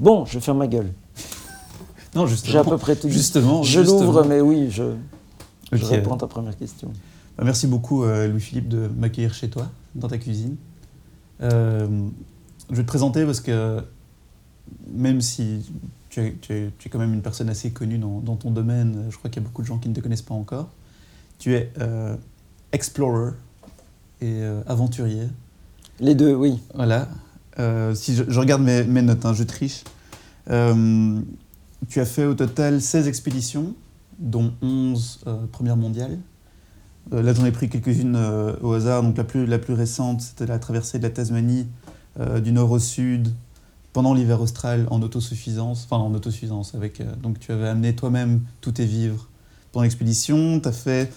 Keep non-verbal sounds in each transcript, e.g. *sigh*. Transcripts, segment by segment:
Bon, je vais faire ma gueule. Non, justement. J'ai à peu près tout. Justement. Je l'ouvre, mais oui, je, réponds à ta première question. Bah, Merci beaucoup, euh, Louis-Philippe, de m'accueillir chez toi, dans ta cuisine. Euh, je vais te présenter parce que même si tu es, tu es- tu es quand même une personne assez connue dans, dans ton domaine, je crois qu'il y a beaucoup de gens qui ne te connaissent pas encore. Tu es euh, explorer et aventurier. Les deux, oui. Voilà. Euh, si je, regarde mes, notes, hein, je triche. Euh, tu as fait au total 16 expéditions, dont 11 euh, premières mondiales. Là, j'en ai pris quelques-unes au hasard. Donc, la plus, la plus récente, c'était la traversée de la Tasmanie du nord au sud pendant l'hiver austral en autosuffisance. Enfin, en autosuffisance. Avec, donc, tu avais amené toi-même tous tes vivres pendant l'expédition. Tu fait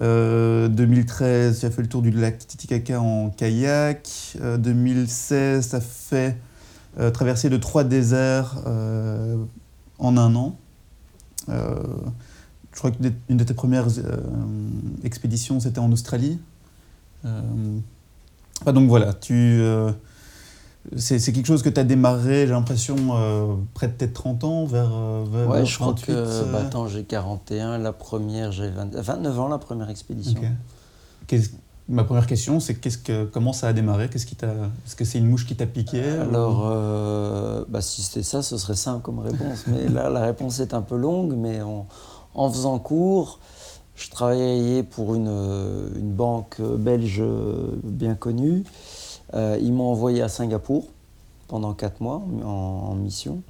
euh, 2013, tu as fait le tour du lac Titicaca en kayak. Euh, 2016, tu as fait euh, traversée de trois déserts euh, en un an. Euh, je crois qu'une de tes premières euh, expéditions, c'était en Australie. Euh, donc voilà, tu, euh, c'est quelque chose que tu as démarré, j'ai l'impression, euh, près de tes 30 ans, vers, euh, vers Ouais, je crois 28, que. euh, Bah, attends, j'ai 41. La première, j'ai 20 29 ans, la première expédition. Ma première question, c'est qu'est-ce que, comment ça a démarré? Qu'est-ce qui t'a, Est-ce que c'est une mouche qui t'a piqué Alors, ou- euh, bah, si c'était ça, ce serait simple comme réponse. *laughs* Mais là, la réponse est un peu longue. Mais en, en faisant cours, je travaillais pour une, une banque belge bien connue. Euh, ils m'ont envoyé à Singapour pendant quatre mois en, mission.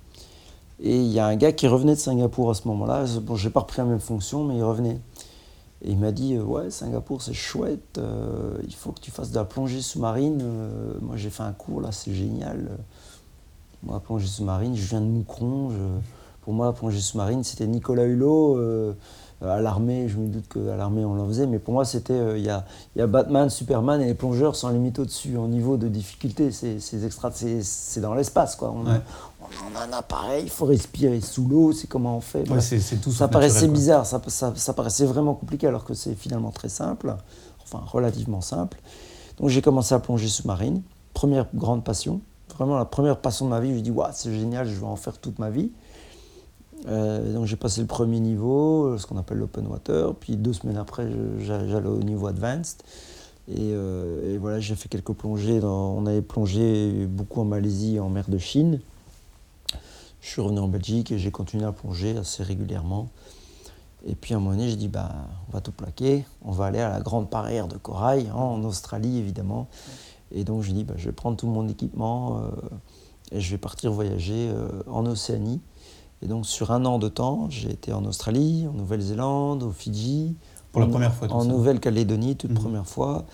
Et il y a un gars qui revenait de Singapour à ce moment-là. Bon, j'ai pas repris la même fonction, mais il revenait. Et il m'a dit euh, Ouais, Singapour, c'est chouette. euh, il faut que tu fasses de la plongée sous-marine. moi, j'ai fait un cours là, c'est génial. Moi, plongée sous-marine, je viens de Moucron. pour moi, la plongée sous-marine, c'était Nicolas Hulot. Euh, à l'armée, je me doute qu'à l'armée, on l'en faisait. Mais pour moi, c'était. euh, Il y, a, y a Batman, Superman et les plongeurs sans limite au-dessus en niveau de difficulté. C'est extra, dans l'espace, quoi. On, a- Ouais. on a un appareil, il faut respirer sous l'eau. C'est comment on fait. Ouais, c'est, c'est tout Ça paraissait bizarre, ça, ça, ça paraissait vraiment compliqué alors que c'est finalement très simple, enfin relativement simple. Donc j'ai commencé à plonger sous-marine, première grande passion, vraiment la première passion de ma vie. Je me dis, Ouah, c'est génial, je vais en faire toute ma vie. Euh, donc j'ai passé le premier niveau, ce qu'on appelle l'open water, puis deux semaines après j'allais au niveau advanced. Et, euh, et voilà, j'ai fait quelques plongées. On avait plongé beaucoup en Malaisie et en mer de Chine. Je suis revenu en Belgique et j'ai continué à plonger assez régulièrement. Et puis à un moment donné, j'ai dit, bah, on va tout plaquer, on va aller à la grande barrière de corail, hein, en Australie évidemment. Et donc j'ai dit, bah, je vais prendre tout mon équipement euh, et je vais partir voyager en Océanie. Et donc sur un an de temps, j'ai été en Australie, en Nouvelle-Zélande, aux Fidji, Pour la en- première fois, en. Nouvelle-Calédonie, toute Mhm. première fois,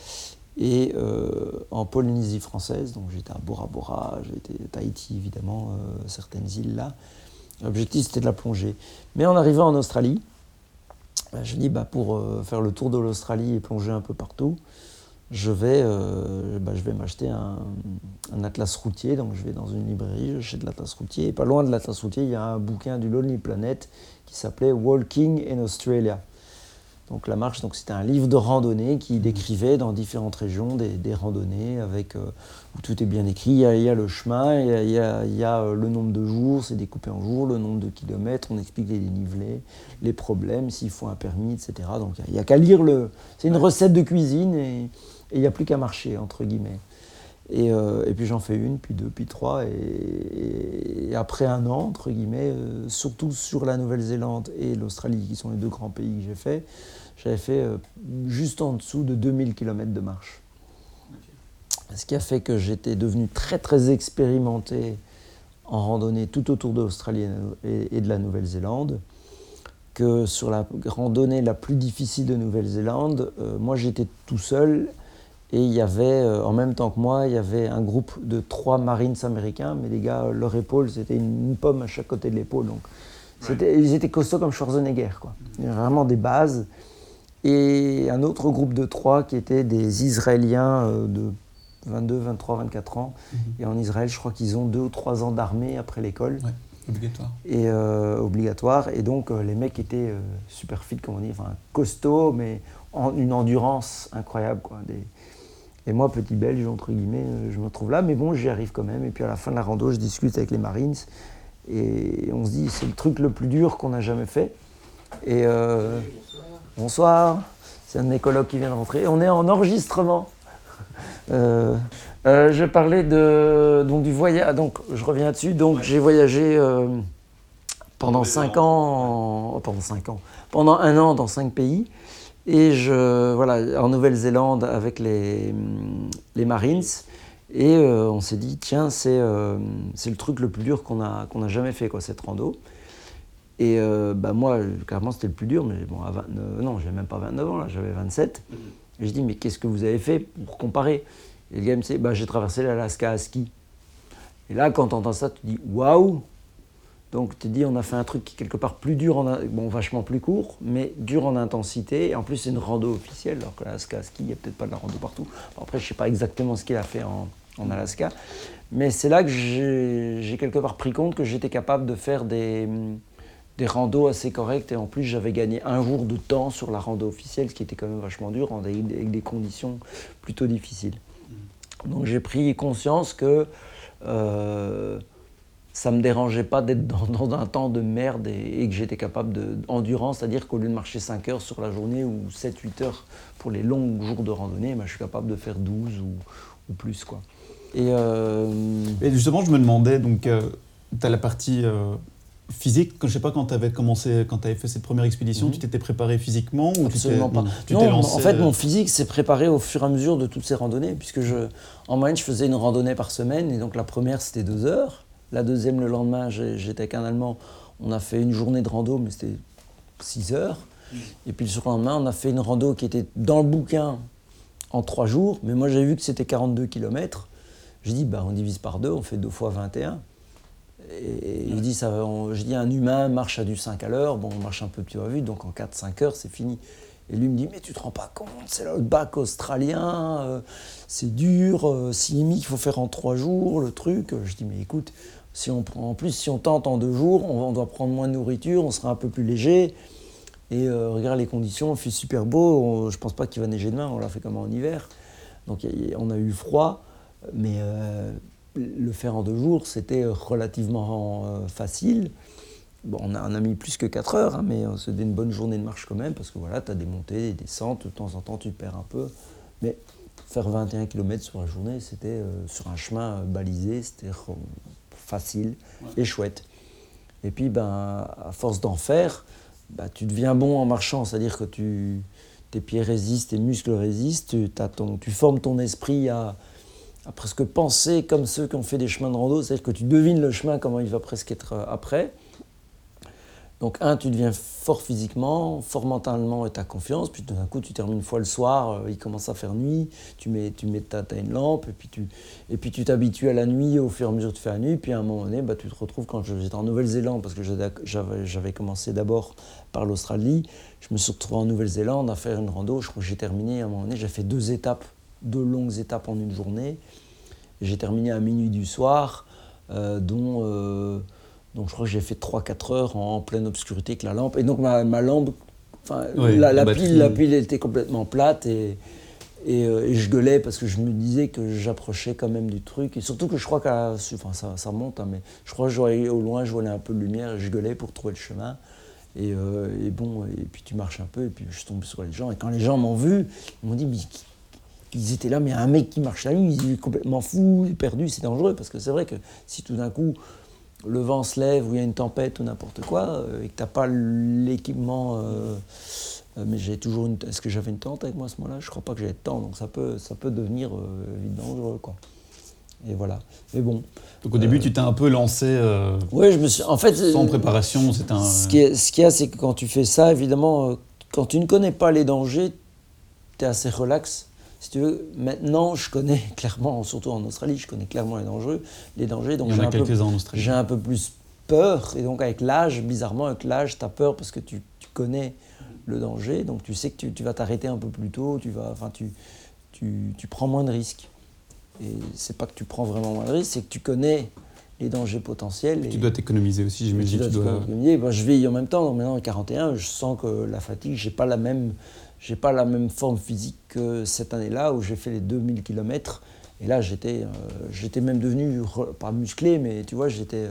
et euh, en Polynésie française. Donc j'étais à Bora Bora, été à Tahiti évidemment, euh, certaines îles là. L'objectif c'était de la plongée. Mais en arrivant en Australie, bah, je dis bah, pour euh, faire le tour de l'Australie et plonger un peu partout, je vais, euh, bah, je vais m'acheter un, un atlas routier. Donc je vais dans une librairie, j'achète l'atlas routier. Et pas loin de l'atlas routier, il y a un bouquin du Lonely Planet qui s'appelait Walking in Australia. Donc la marche, donc c'était un livre de randonnée qui décrivait dans différentes régions des, des randonnées avec euh, où tout est bien écrit. Il y a, il y a le chemin, il y a, il y a- il y a, euh, le nombre de jours, c'est découpé en jours, le nombre de kilomètres, on explique les dénivelés, les problèmes, s'il faut un permis, etc. Donc il n'y a, qu'à lire le. C'est une recette de cuisine et et il n'y a plus qu'à marcher entre guillemets. Et, euh, et puis j'en fais une, puis deux, puis trois. Et, et après un an, entre guillemets, euh, surtout sur la Nouvelle-Zélande et l'Australie, qui sont les deux grands pays que j'ai fait, j'avais fait euh, juste en dessous de 2000 km de marche. Ce qui a fait que j'étais devenu très très expérimenté en randonnée tout autour de l'Australie et et de la Nouvelle-Zélande. Que sur la randonnée la plus difficile de Nouvelle-Zélande, euh, moi j'étais tout seul et il y avait, euh, en même temps que moi, il y avait un groupe de trois Marines américains, mais les gars, leur épaule, c'était une, une pomme à chaque côté de l'épaule. Donc, c'était, ils étaient costauds comme Schwarzenegger, quoi. Il y avait vraiment des bases. Et un autre groupe de trois qui étaient des Israéliens euh, de 22, 23, 24 ans. Et en Israël, je crois qu'ils ont deux ou trois ans d'armée après l'école Ouais, obligatoire. et euh, obligatoire. Et donc euh, les mecs étaient euh, super fit, comme on dit, enfin costauds, mais en une endurance incroyable. Quoi. Des- Et moi, petit belge, entre guillemets, euh, je me trouve là, mais bon, j'y arrive quand même. Et puis à la fin de la rando, je discute avec les Marines. Et on se dit, c'est le truc le plus dur qu'on a jamais fait. Et euh, bonsoir. C'est un de mes qui vient de rentrer. On est en enregistrement. *laughs* Euh, euh, je parlais de, donc, du voyage. Donc, je reviens dessus. Donc, j'ai voyagé pendant 5 ans, en- pendant 5 ans, pendant un an dans 5 pays. Et je, voilà, en Nouvelle-Zélande avec les, les Marines. Et euh, on s'est dit, tiens, c'est euh, le truc le plus dur qu'on a, qu'on a jamais fait, quoi, cette rando. Et euh, bah, moi, clairement, c'était le plus dur, mais bon, à 29, non, j'avais même pas 29 ans, là, j'avais 27. Et je dis, mais qu'est-ce que vous avez fait pour comparer? Et le gars me dit, bah, j'ai traversé l'Alaska à ski. Et là, quand tu entends ça, tu dis, waouh Donc tu te dis, on a fait un truc qui est quelque part plus dur, en, bon, vachement plus court, mais dur en intensité. Et en plus, c'est une rando officielle, alors que l'Alaska à ski, il n'y a peut-être pas de la rando partout. Bon, après, je sais pas exactement ce qu'il a fait en, en Alaska. Mais c'est là que j'ai quelque part pris compte que j'étais capable de faire des, des randos assez corrects. Et en plus, j'avais gagné un jour de temps sur la rando officielle, ce qui était quand même vachement dur, avec des conditions plutôt difficiles. Donc j'ai pris conscience que euh, ça me dérangeait pas d'être dans, *laughs* dans un temps de merde et, et que j'étais capable d'endurance, c'est-à-dire qu'au lieu de marcher 5 heures sur la journée ou 7-8 heures pour les longs jours de randonnée, ben, je suis capable de faire 12 ou, ou plus. Quoi. Et euh, Et justement, je me demandais, donc, tu as la partie euh, physique. Je sais pas quand tu avais commencé, quand tu avais fait cette première expédition, Mhm. tu t'étais préparé physiquement ou tu Absolument pas. non, tu Non, lancé en fait, euh, mon physique s'est préparé au fur et à mesure de toutes ces randonnées, puisque je, en moyenne, je faisais une randonnée par semaine, et donc la première, c'était deux heures. La deuxième, le lendemain, j'étais avec un Allemand, on a fait une journée de rando, mais c'était six heures. Et puis le surlendemain, on a fait une rando qui était dans le bouquin en trois jours, mais moi, j'ai vu que c'était 42 km. J'ai dit, bah, on divise par deux, on fait deux fois 21. Et il dit, ça, on- je dis, un humain marche à du 5 à l'heure, bon, on marche un peu plus à vue, donc en 4-5 heures, c'est fini. Et lui me dit, mais tu te rends pas compte, c'est le bac australien, euh, c'est dur, euh, si limite il faut faire en 3 jours le truc. Je dis, mais écoute, si on prend, en plus, si on tente en 2 jours, on, doit prendre moins de nourriture, on sera un peu plus léger. Et euh, regarde les conditions, il fait super beau, on- je pense pas qu'il va neiger demain, on l'a fait comme en hiver. Donc on a eu froid, mais euh, le faire en deux jours, c'était relativement euh, facile. Bon, on, a, mis plus que 4 heures, hein, mais c'était une bonne journée de marche quand même, parce que voilà, tu as des montées, des descentes, de temps en temps tu perds un peu. Mais faire 21 km sur la journée, c'était sur un chemin balisé, c'était facile et chouette. Et puis, ben, à force d'en faire, bah, tu deviens bon en marchant, c'est-à-dire que tu, tes pieds résistent, tes muscles résistent, tu, t'as ton- tu formes ton esprit à, à presque penser comme ceux qui ont fait des chemins de rando, c'est-à-dire que tu devines le chemin, comment il va presque être euh, après. Donc, un, tu deviens fort physiquement, fort mentalement et tu as confiance. Puis d'un coup, tu termines une fois le soir, euh, il commence à faire nuit, tu mets, tu mets ta, t'as une lampe et puis tu et puis tu t'habitues à la nuit au fur et à mesure tu fais la nuit. Puis à un moment donné, bah, tu te retrouves quand j'étais en Nouvelle-Zélande, parce que j'avais- commencé d'abord par l'Australie, je me suis retrouvé en Nouvelle-Zélande à faire une rando. Je crois que j'ai terminé à un moment donné, j'ai fait deux étapes, deux longues étapes en une journée. J'ai terminé à minuit du soir, euh, dont, euh, donc je crois que j'ai fait 3-4 heures en pleine obscurité avec la lampe. Et donc ma, ma lampe, enfin, Oui, la, pile, la pile était complètement plate et, et, euh, et je gueulais parce que je me disais que j'approchais quand même du truc. Et surtout que je crois qu'à, enfin ça, ça remonte, hein, mais je crois que je voyais au loin, je voyais un peu de lumière et je gueulais pour trouver le chemin. Et, euh, et bon, et puis tu marches un peu et puis je tombe sur les gens. Et quand les gens m'ont vu, ils m'ont dit, mais ils étaient là, mais un mec qui marche la nuit, il est complètement fou, perdu, c'est dangereux. Parce que c'est vrai que si tout d'un coup le vent se lève ou il y a une tempête ou n'importe quoi, euh, et que tu n'as pas l'équipement. euh, euh, mais j'ai toujours une. Est-ce que j'avais une tente avec moi à ce moment-là? Je crois pas que j'avais de tente, donc ça peut, ça peut devenir euh, vite dangereux. Quoi. Et voilà. Mais bon. Donc au début, Euh, tu t'es un peu lancé euh, je me suis. En fait. sans préparation. C'est un. ce qu'il y a, c'est que quand tu fais ça, évidemment, quand tu ne connais pas les dangers, tu es assez relax. Si tu veux, maintenant, je connais *laughs* clairement, surtout en Australie, je connais clairement les dangers. Les dangers donc j'ai a un peu- un plus peur. Et donc, avec l'âge, bizarrement, avec l'âge, tu as peur parce que tu, tu connais le danger. Donc, tu sais que tu, tu vas t'arrêter un peu plus tôt. Tu, vas, enfin, tu, tu, tu prends moins de risques. Et c'est pas que tu prends vraiment moins de risques, c'est que tu connais les dangers potentiels. Tu dois t'économiser aussi, tu j'imagine. dois Tu dois... Moi, je vieillis en même temps. Donc maintenant, à 41, je sens que la fatigue, j'ai pas la même, j'ai pas la même forme physique que cette année-là où j'ai fait les 2000 km. Et là, j'étais, j'étais même devenu, pas musclé, mais tu vois, j'étais,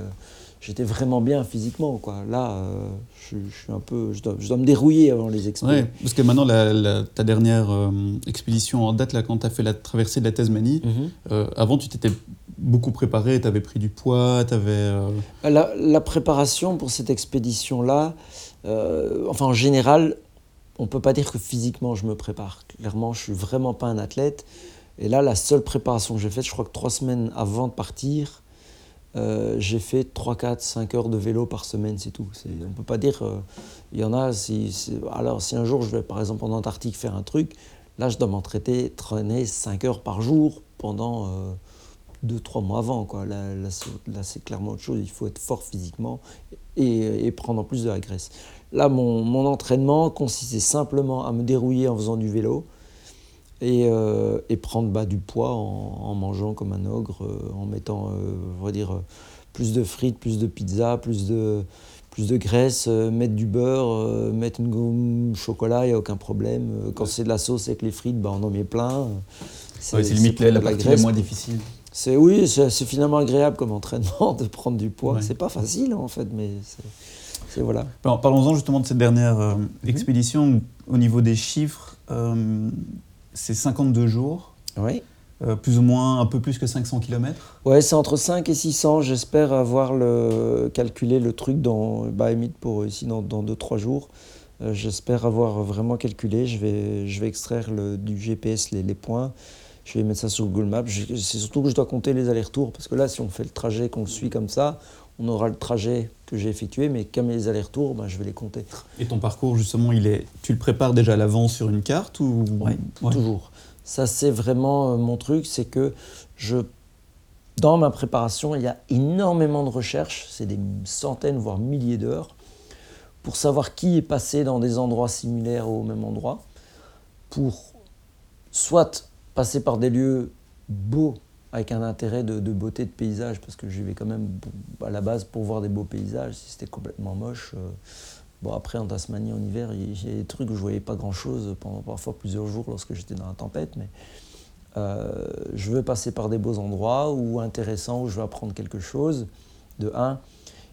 j'étais vraiment bien physiquement. Quoi. Là, je, suis un peu, je dois, je dois, me dérouiller avant les expéditions. Ouais, parce que maintenant, la, ta dernière expédition en date, là, quand tu as fait la traversée de la Tasmanie, mhm. avant, tu t'étais beaucoup préparé, tu avais pris du poids, tu avais... La, la, préparation pour cette expédition-là, enfin en général, on ne peut pas dire que physiquement je me prépare. Clairement, je suis vraiment pas un athlète. Et là, la seule préparation que j'ai faite, je crois que trois semaines avant de partir, euh, j'ai fait 3, 4, 5 heures de vélo par semaine, c'est tout. On ne peut pas dire. Euh, il y en a, si, alors si un jour je vais par exemple en Antarctique faire un truc, là je dois m'entraîner traîner 5 heures par jour pendant 2, euh, 3 mois avant. Quoi. Là, c'est clairement autre chose. Il faut être fort physiquement et, et prendre en plus de la graisse. Là, mon, entraînement consistait simplement à me dérouiller en faisant du vélo et, euh, prendre bah, du poids en, mangeant comme un ogre, euh, en mettant, euh, on va dire, plus de frites, plus de pizza, plus de, plus de graisse, mettre du beurre, mettre une gomme chocolat, il n'y a aucun problème. Quand c'est de la sauce avec les frites, bah, on en met plein. C'est limite la, la partie la moins difficile. C'est oui, c'est finalement agréable comme entraînement *laughs* de prendre du poids. C'est pas facile en fait, mais voilà. Parlons-en justement de cette dernière euh, mhm. expédition. Au niveau des chiffres, euh, c'est 52 jours. Oui. Euh, plus ou moins un peu plus que 500 km Ouais, c'est entre 5 et 600. J'espère avoir le, calculé le truc dans, bah, pour ici dans 2-3 jours. J'espère avoir vraiment calculé. Je vais, je vais extraire le, du GPS les, les, points. Je vais mettre ça sur Google Maps. C'est surtout que je dois compter les allers-retours. Parce que là, si on fait le trajet, qu'on le suit comme ça, on aura le trajet que j'ai effectué, mais comme les allers-retours, ben, je vais les compter. Et ton parcours, justement, il est, tu le prépares déjà à l'avance sur une carte ou? Ouais, toujours. Ça, c'est vraiment euh, mon truc, c'est que je, dans ma préparation, il y a énormément de recherches, c'est des centaines, voire milliers d'heures, pour savoir qui est passé dans des endroits similaires au même endroit, pour soit passer par des lieux beaux avec un intérêt de, beauté de paysage, parce que j'y vais quand même à la base pour voir des beaux paysages. Si c'était complètement moche, euh, bon après en Tasmanie en hiver, il y a des trucs où je voyais pas grand chose pendant parfois plusieurs jours lorsque j'étais dans la tempête, mais euh, je veux passer par des beaux endroits ou intéressants où je veux apprendre quelque chose. De un,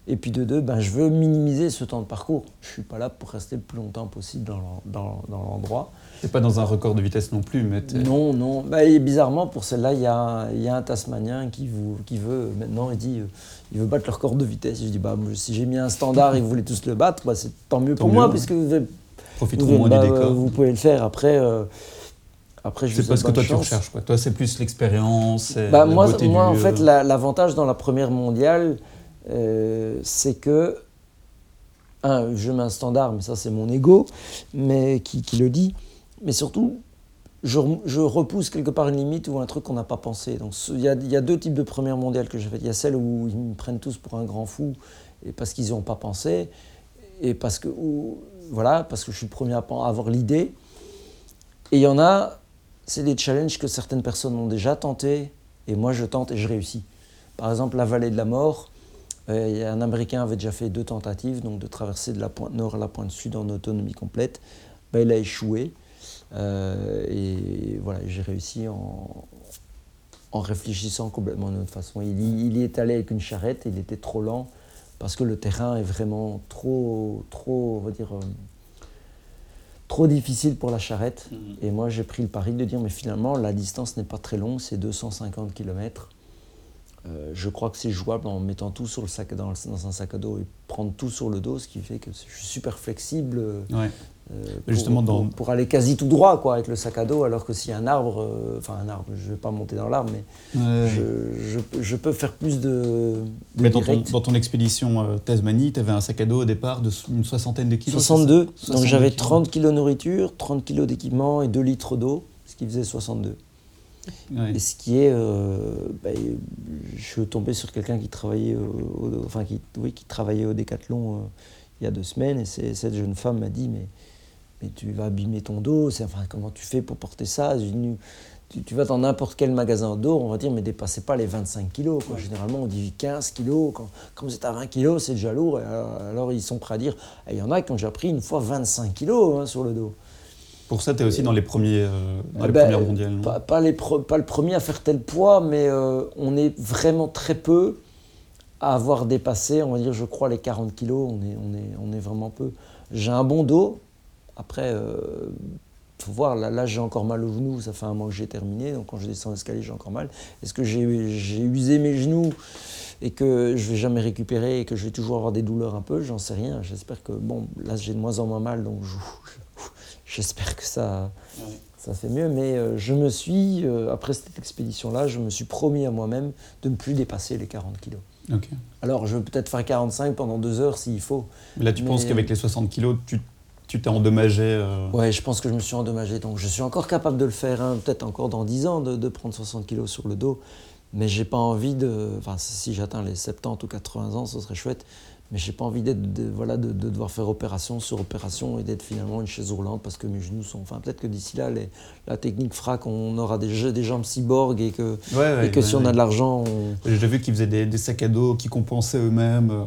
et puis de deux, ben, je veux minimiser ce temps de parcours. Je ne suis pas là pour rester le plus longtemps possible dans l'endroit. C'est pas dans un record de vitesse non plus, mais Non, non. Bah, et bizarrement, pour celle-là, il y a, y a, un Tasmanien qui, vous, qui veut, maintenant, il dit, euh, il veut battre le record de vitesse. Je dis, bah, si j'ai mis un standard et vous voulez tous le battre, bah, c'est tant mieux pour moi, puisque vous, Profitons moins du bah, décor. Vous pouvez le faire. Après, euh, après je C'est pas ce que toi tu recherches. Quoi. Toi, c'est plus l'expérience. Bah, moi, moi en fait, l'avantage dans la première mondiale, euh, c'est que, un, je mets un standard, mais ça c'est mon ego, mais qui, le dit, mais surtout, je, repousse quelque part une limite ou un truc qu'on n'a pas pensé. Donc il y, a, deux types de premières mondiales que j'ai faites. Il y a celle où ils me prennent tous pour un grand fou et parce qu'ils n'y ont pas pensé et parce que voilà parce que je suis le premier à avoir l'idée. Et il y en a, c'est des challenges que certaines personnes ont déjà tenté et moi je tente et je réussis. Par exemple la vallée de la mort. Euh, un Américain avait déjà fait deux tentatives, donc de traverser de la pointe nord à la pointe sud en autonomie complète. Ben, il a échoué. Euh, et voilà, j'ai réussi en, en réfléchissant complètement d'une autre façon. Il, il, y est allé avec une charrette, il était trop lent parce que le terrain est vraiment trop, trop, on va dire, euh, trop difficile pour la charrette. Mhm. Et moi, j'ai pris le pari de dire, mais finalement, la distance n'est pas très longue, c'est 250 km. Euh, je crois que c'est jouable en mettant tout sur le sac, dans, dans, un sac à dos et prendre tout sur le dos, ce qui fait que je suis super flexible ouais. Euh, pour, Justement dans... pour, aller quasi tout droit quoi, avec le sac à dos, alors que a un arbre, euh, enfin un arbre, je ne vais pas monter dans l'arbre, mais je, je, je, peux faire plus de, Mais dans ton, dans ton, expédition euh, Tasmanie, tu avais un sac à dos au départ de une soixantaine de kilos 62, donc j'avais 30 kilos de nourriture, 30 kilos d'équipement et 2 litres d'eau, ce qui faisait 62. Et ce qui est, euh, bah, je suis tombé sur quelqu'un qui travaillait, au, enfin qui, oui, qui travaillait au Décathlon il y a deux semaines, et cette jeune femme m'a dit mais, mais tu vas abîmer ton dos, enfin comment tu fais pour porter ça? Tu, tu, vas dans n'importe quel magasin d'eau, on va dire mais dépassez pas les 25 kilos. Quoi. Généralement on dit 15 kilos, quand, quand vous êtes à 20 kilos c'est déjà lourd. Alors, ils sont prêts à dire, il y en a qui ont déjà pris une fois 25 kilos hein, sur le dos. Pour ça, tu es aussi dans les, premiers, euh, dans les Ben, premières mondiales. Pas, pas les pre- pas le premier à faire tel poids, mais euh, on est vraiment très peu à avoir dépassé, on va dire, je crois, les 40 kilos. On est, on est, on est vraiment peu. J'ai un bon dos. Après, il faut voir, là, là j'ai encore mal au genou. Ça fait un mois que j'ai terminé. Donc quand je descends l'escalier, j'ai encore mal. Est-ce que j'ai usé mes genoux et que je vais jamais récupérer et que je vais toujours avoir des douleurs un peu? J'en sais rien. J'espère que, bon, là, j'ai de moins en moins mal. Donc je- j'espère que ça ça fait mieux, mais euh, je me suis, euh, après cette expédition-là, je me suis promis à moi-même de ne plus dépasser les 40 kilos. Alors, je vais peut-être faire 45 pendant deux heures s'il faut. Là, tu Mais- penses qu'avec les 60 kilos, tu tu t'es endommagé euh, Ouais, je pense que je me suis endommagé, donc je suis encore capable de le faire, hein, peut-être encore dans 10 ans, de, de prendre 60 kilos sur le dos, mais j'ai pas envie de... Enfin, si j'atteins les 70 ou 80 ans, ce serait chouette, mais j'ai pas envie d'être, de, voilà, de, de devoir faire opération sur opération et d'être finalement une chaise roulante parce que mes genoux sont... Enfin, peut-être que d'ici là, les- la technique fera qu'on aura des, des jambes cyborg et que, Ouais, ouais, et que ouais, si on a de l'argent, on... J'ai déjà vu qu'ils faisaient des, des sacs à dos qui compensaient eux-mêmes, euh,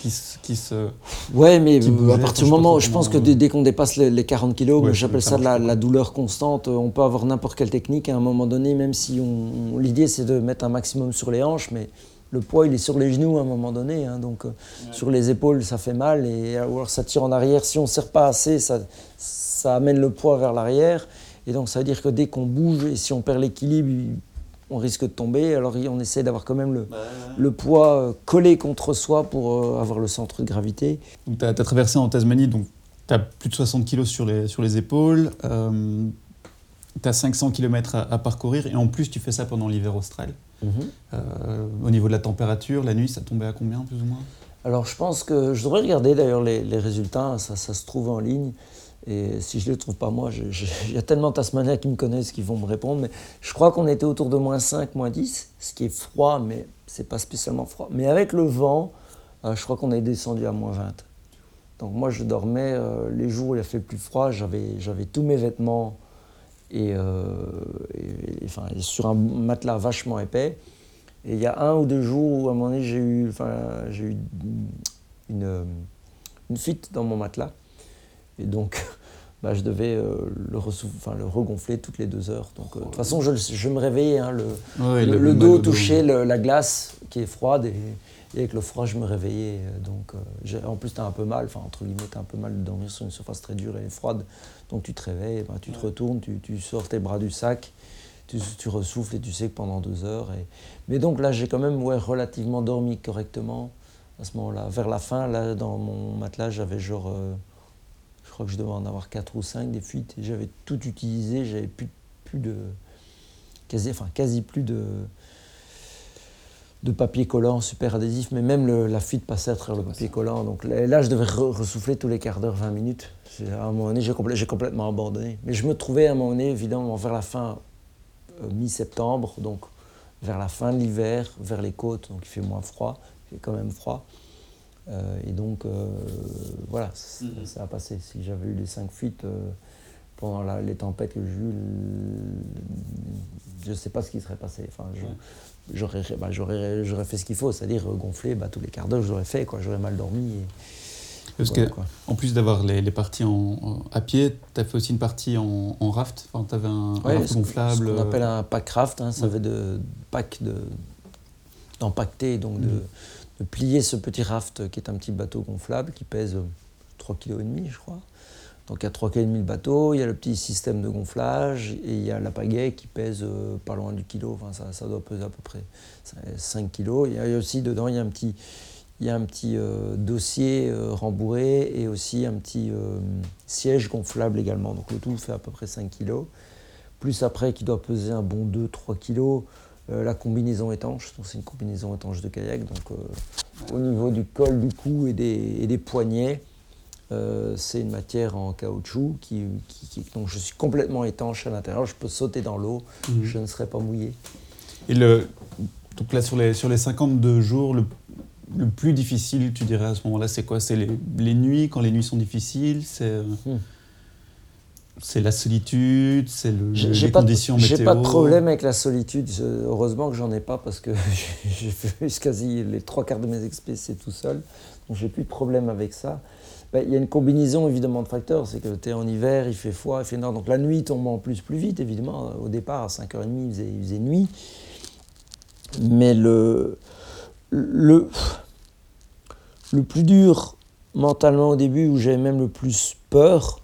qui, se- qui se... Ouais, mais à partir du moment, trop je pense que dès, dès qu'on dépasse les, les 40 kilos, j'appelle ça de la, douleur constante. On peut avoir n'importe quelle technique à un moment donné, même si on, on- l'idée c'est de mettre un maximum sur les hanches, mais le poids il est sur les genoux à un moment donné, hein, donc euh, sur les épaules ça fait mal et euh, ou alors ça tire en arrière. Si on ne serre pas assez, ça, ça amène le poids vers l'arrière et donc ça veut dire que dès qu'on bouge et si on perd l'équilibre, il- on risque de tomber. Alors on essaie d'avoir quand même le, le poids euh, collé contre soi pour euh, avoir le centre de gravité. Tu as, traversé en Tasmanie, donc tu as plus de 60 kilos sur les, sur les épaules, tu as 500 km à, à parcourir, et en plus tu fais ça pendant l'hiver austral. Euh, au niveau de la température, la nuit, ça tombait à combien plus ou moins? Alors je pense que je devrais regarder d'ailleurs les, résultats, ça, se trouve en ligne. Et si je ne les trouve pas moi, *laughs* il y a tellement de Tasmaniens qui me connaissent qui vont me répondre. Mais je crois qu'on était autour de moins 5, moins 10, ce qui est froid, mais c'est pas spécialement froid. Mais avec le vent, euh, je crois qu'on est descendu à moins 20. Donc moi je dormais euh, les jours où il a fait plus froid, j'avais tous mes vêtements et, euh, et- et- enfin, sur un matelas vachement épais. Et il y a un ou deux jours où à un moment donné j'ai eu, enfin, j'ai eu une, une fuite dans mon matelas. Et donc *laughs* bah, je devais euh, le, enfin, le regonfler toutes les deux heures. Donc euh, de toute façon je, me réveillais, hein, le, Ouais, le, dos touchait le- la glace qui est froide et, et avec le froid je me réveillais. Donc, euh, en plus, tu as un peu mal, enfin entre guillemets, tu un peu mal de dormir sur une surface très dure et froide. Donc tu te réveilles, ben, tu te retournes, tu, tu sors tes bras du sac, tu, tu ressouffles et tu sais que pendant deux heures. Et... Mais donc là, j'ai quand même ouais, relativement dormi correctement à ce moment-là. Vers la fin, là, dans mon matelas, j'avais genre. euh, je crois que je devais en avoir quatre ou cinq des fuites. J'avais tout utilisé, j'avais plus, plus de. Quasi, enfin, quasi plus de de papier collant super adhésif, mais même le- la fuite passait à travers le papier collant. Donc là, je devais re- ressouffler tous les quarts d'heure, 20 minutes. À un moment donné, j'ai complè- j'ai complètement abandonné. Mais je me trouvais à un moment donné, évidemment, vers la fin, euh, mi-septembre, donc vers la fin de l'hiver, vers les côtes, donc il fait moins froid, il fait quand même froid. Euh, et donc, euh, voilà, Mhm. ça a passé. Si j'avais eu les cinq fuites euh, pendant la- les tempêtes que j'ai eues, je ne sais pas ce qui serait passé. Enfin, je- Ouais. J'aurais bah, j'aurais j'aurais fait ce qu'il faut, c'est-à-dire gonfler bah, tous les quarts d'heure, j'aurais fait, quoi. j'aurais mal dormi. et Parce voilà, que, quoi. en plus d'avoir les, les parties en, en- à pied, tu as fait aussi une partie en, en raft. Enfin, tu avais un, raft ce gonflable. Ce qu'on appelle un pack raft, hein, ça Ouais. veut de pack de d'empaqueter, donc de, Mhm. de plier ce petit raft qui est un petit bateau gonflable qui pèse 3,5 kg, je crois. Donc il y a 3,5 kg le bateau, il y a le petit système de gonflage et il y a la pagaie qui pèse euh, pas loin du kilo, enfin ça, doit peser à peu près 5 kg. Il y a aussi dedans, il y a un petit, il y a un petit euh, dossier euh, rembourré et aussi un petit siège gonflable également. Donc le tout fait à peu près 5 kg. Plus après qui doit peser un bon 2-3 kg. Euh, la combinaison étanche, donc c'est une combinaison étanche de kayak. Donc au niveau du col du cou et des poignets, euh, c'est une matière en caoutchouc qui, qui- qui- donc je suis complètement étanche à l'intérieur. Je peux sauter dans l'eau, Mhm. je ne serai pas mouillé. Et le, donc là, sur les, sur les 52 jours, le, le plus difficile, tu dirais à ce moment-là, c'est quoi? C'est les, les nuits, quand les nuits sont difficiles C'est euh, Hmm. c'est la solitude C'est le, J'ai les de- conditions j'ai pas de problème avec la solitude. Je- heureusement que j'en ai pas parce que *laughs* j'ai fait quasi les trois quarts de mes c'est tout seul. Donc j'ai plus de problème avec ça. Bah, il y a une combinaison évidemment de facteurs. C'est que tu es en hiver, il fait froid, il fait noir. Donc la nuit tombe en plus plus vite, évidemment. Au départ, à 5h30, il faisait, il faisait nuit. Mais le, le, le plus dur mentalement au début, où j'avais même le plus peur,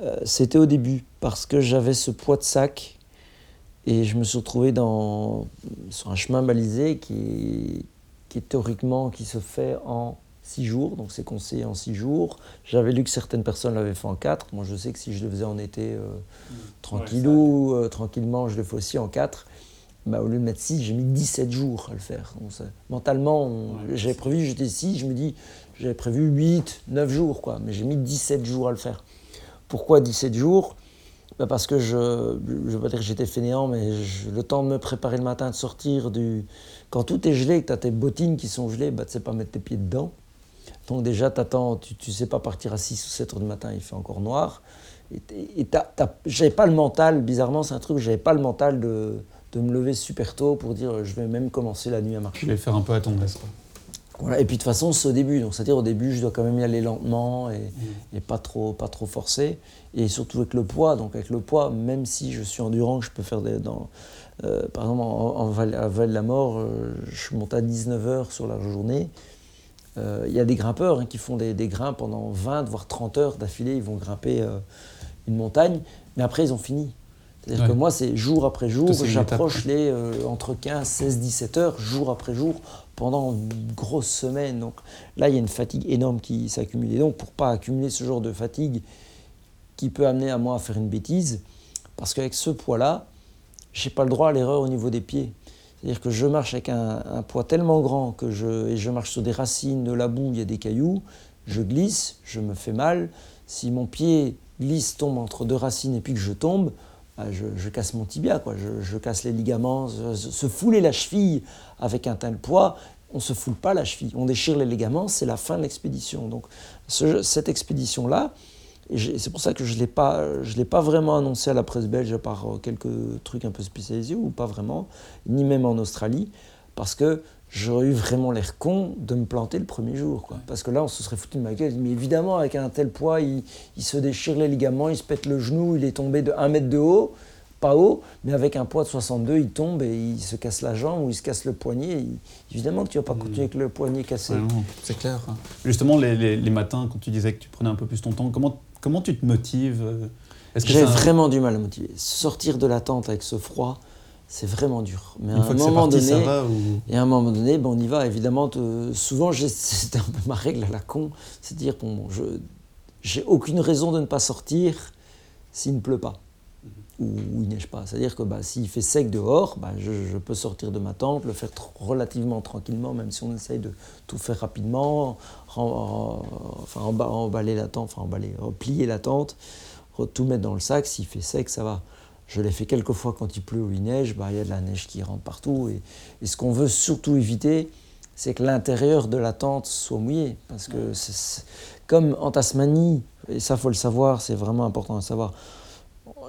euh, c'était au début, parce que j'avais ce poids de sac et je me suis retrouvé dans, sur un chemin balisé qui, qui théoriquement qui se fait en six jours, donc c'est conseillé en six jours. J'avais lu que certaines personnes l'avaient fait en quatre. Moi, je sais que si je le faisais en été euh, mmh. tranquillou, euh, tranquillement, je le fais aussi en quatre. Bah, au lieu de mettre 6, j'ai mis 17 jours à le faire. mentalement, j'avais prévu, j'étais 6, je me dis, j'avais prévu 8, 9 jours, quoi. Mais j'ai mis 17 jours à le faire. Pourquoi 17 jours? Bah, Parce que je ne veux pas dire que j'étais fainéant, mais le temps de me préparer le matin, de sortir du. Quand tout est gelé, que tu as tes bottines qui sont gelées, bah, tu ne sais pas mettre tes pieds dedans. Donc déjà, t'attends, tu ne sais pas partir à 6 ou 7 heures du matin, il fait encore noir. Et, j'avais pas le mental, bizarrement, c'est un truc, j'avais pas le mental de de me lever super tôt pour dire je vais même commencer la nuit à marcher. Je vais faire un peu à ton aise. Voilà. Et puis de toute façon, c'est au début. Donc, c'est-à-dire au début, je dois quand même y aller lentement et, mm. et, pas, trop, pas trop forcer. Et surtout avec le poids. Donc avec le poids, même si je suis endurant, je peux faire des... Dans, euh, par exemple, en, Val, à Val de la Mort, euh, je monte à 19h sur la journée. Euh, il y a des grimpeurs hein, qui font des, des, grimpes pendant 20, voire 30 heures d'affilée. Ils vont grimper une montagne. Mais après, ils ont fini. C'est-à-dire que moi, c'est jour après jour, j'approche les euh, entre 15, 16, 17 heures, jour après jour, pendant une grosse semaine. Donc là, il y a une fatigue énorme qui s'accumule. Et donc, pour pas accumuler ce genre de fatigue qui peut amener à moi à faire une bêtise, parce qu'avec ce poids-là, j'ai pas le droit à l'erreur au niveau des pieds. C'est-à-dire que je marche avec un, poids tellement grand que je, et je marche sur des racines, de la boue, il y a des cailloux, je glisse, je me fais mal. Si mon pied glisse, tombe entre deux racines et puis que je tombe, ah, je, casse mon tibia, quoi. Je, casse les ligaments. Se, fouler la cheville avec un tel poids, on ne se foule pas la cheville. On déchire les ligaments, c'est la fin de l'expédition. Donc cette expédition-là, c'est pour ça que je ne l'ai pas, pas vraiment annoncé à la presse belge par euh, quelques trucs un peu spécialisés, ou pas vraiment, ni même en Australie, parce que j'aurais eu vraiment l'air con de me planter le premier jour. Quoi. Parce que là, on se serait foutu de ma gueule. Mais évidemment, avec un tel poids, il, se déchire les ligaments, il se pète le genou, il est tombé de 1 mètre de haut, pas haut, mais avec un poids de 62, il tombe et il se casse la jambe ou il se casse le poignet. évidemment que tu ne vas pas continuer avec le poignet cassé. c'est clair. Hein. Justement, les, matins, quand tu disais que tu prenais un peu plus ton temps, comment, comment tu te motives euh, J'ai vraiment du mal à motiver. Sortir de la tente avec ce froid, c'est vraiment dur. Mais à un, moment donné, ça va, et à un moment donné, bon, on y va. Évidemment, souvent, *laughs* c'était un peu ma règle à la con, c'est de dire bon, je j'ai aucune raison de ne pas sortir s'il ne pleut pas ou, il neige pas. C'est-à-dire que bah, s'il fait sec dehors, bah, je, peux sortir de ma tente, le faire relativement tranquillement, même si on essaye de tout faire rapidement, enfin emballer la tente, enfin emballer, plier la tente, tout mettre dans le sac. S'il fait sec, ça va. Je l'ai fait quelques fois quand il pleut ou il neige, bah, il y a de la neige qui rentre partout. Et, ce qu'on veut surtout éviter, c'est que l'intérieur de la tente soit mouillé. Parce que comme en Tasmanie, et ça faut le savoir, c'est vraiment important à savoir,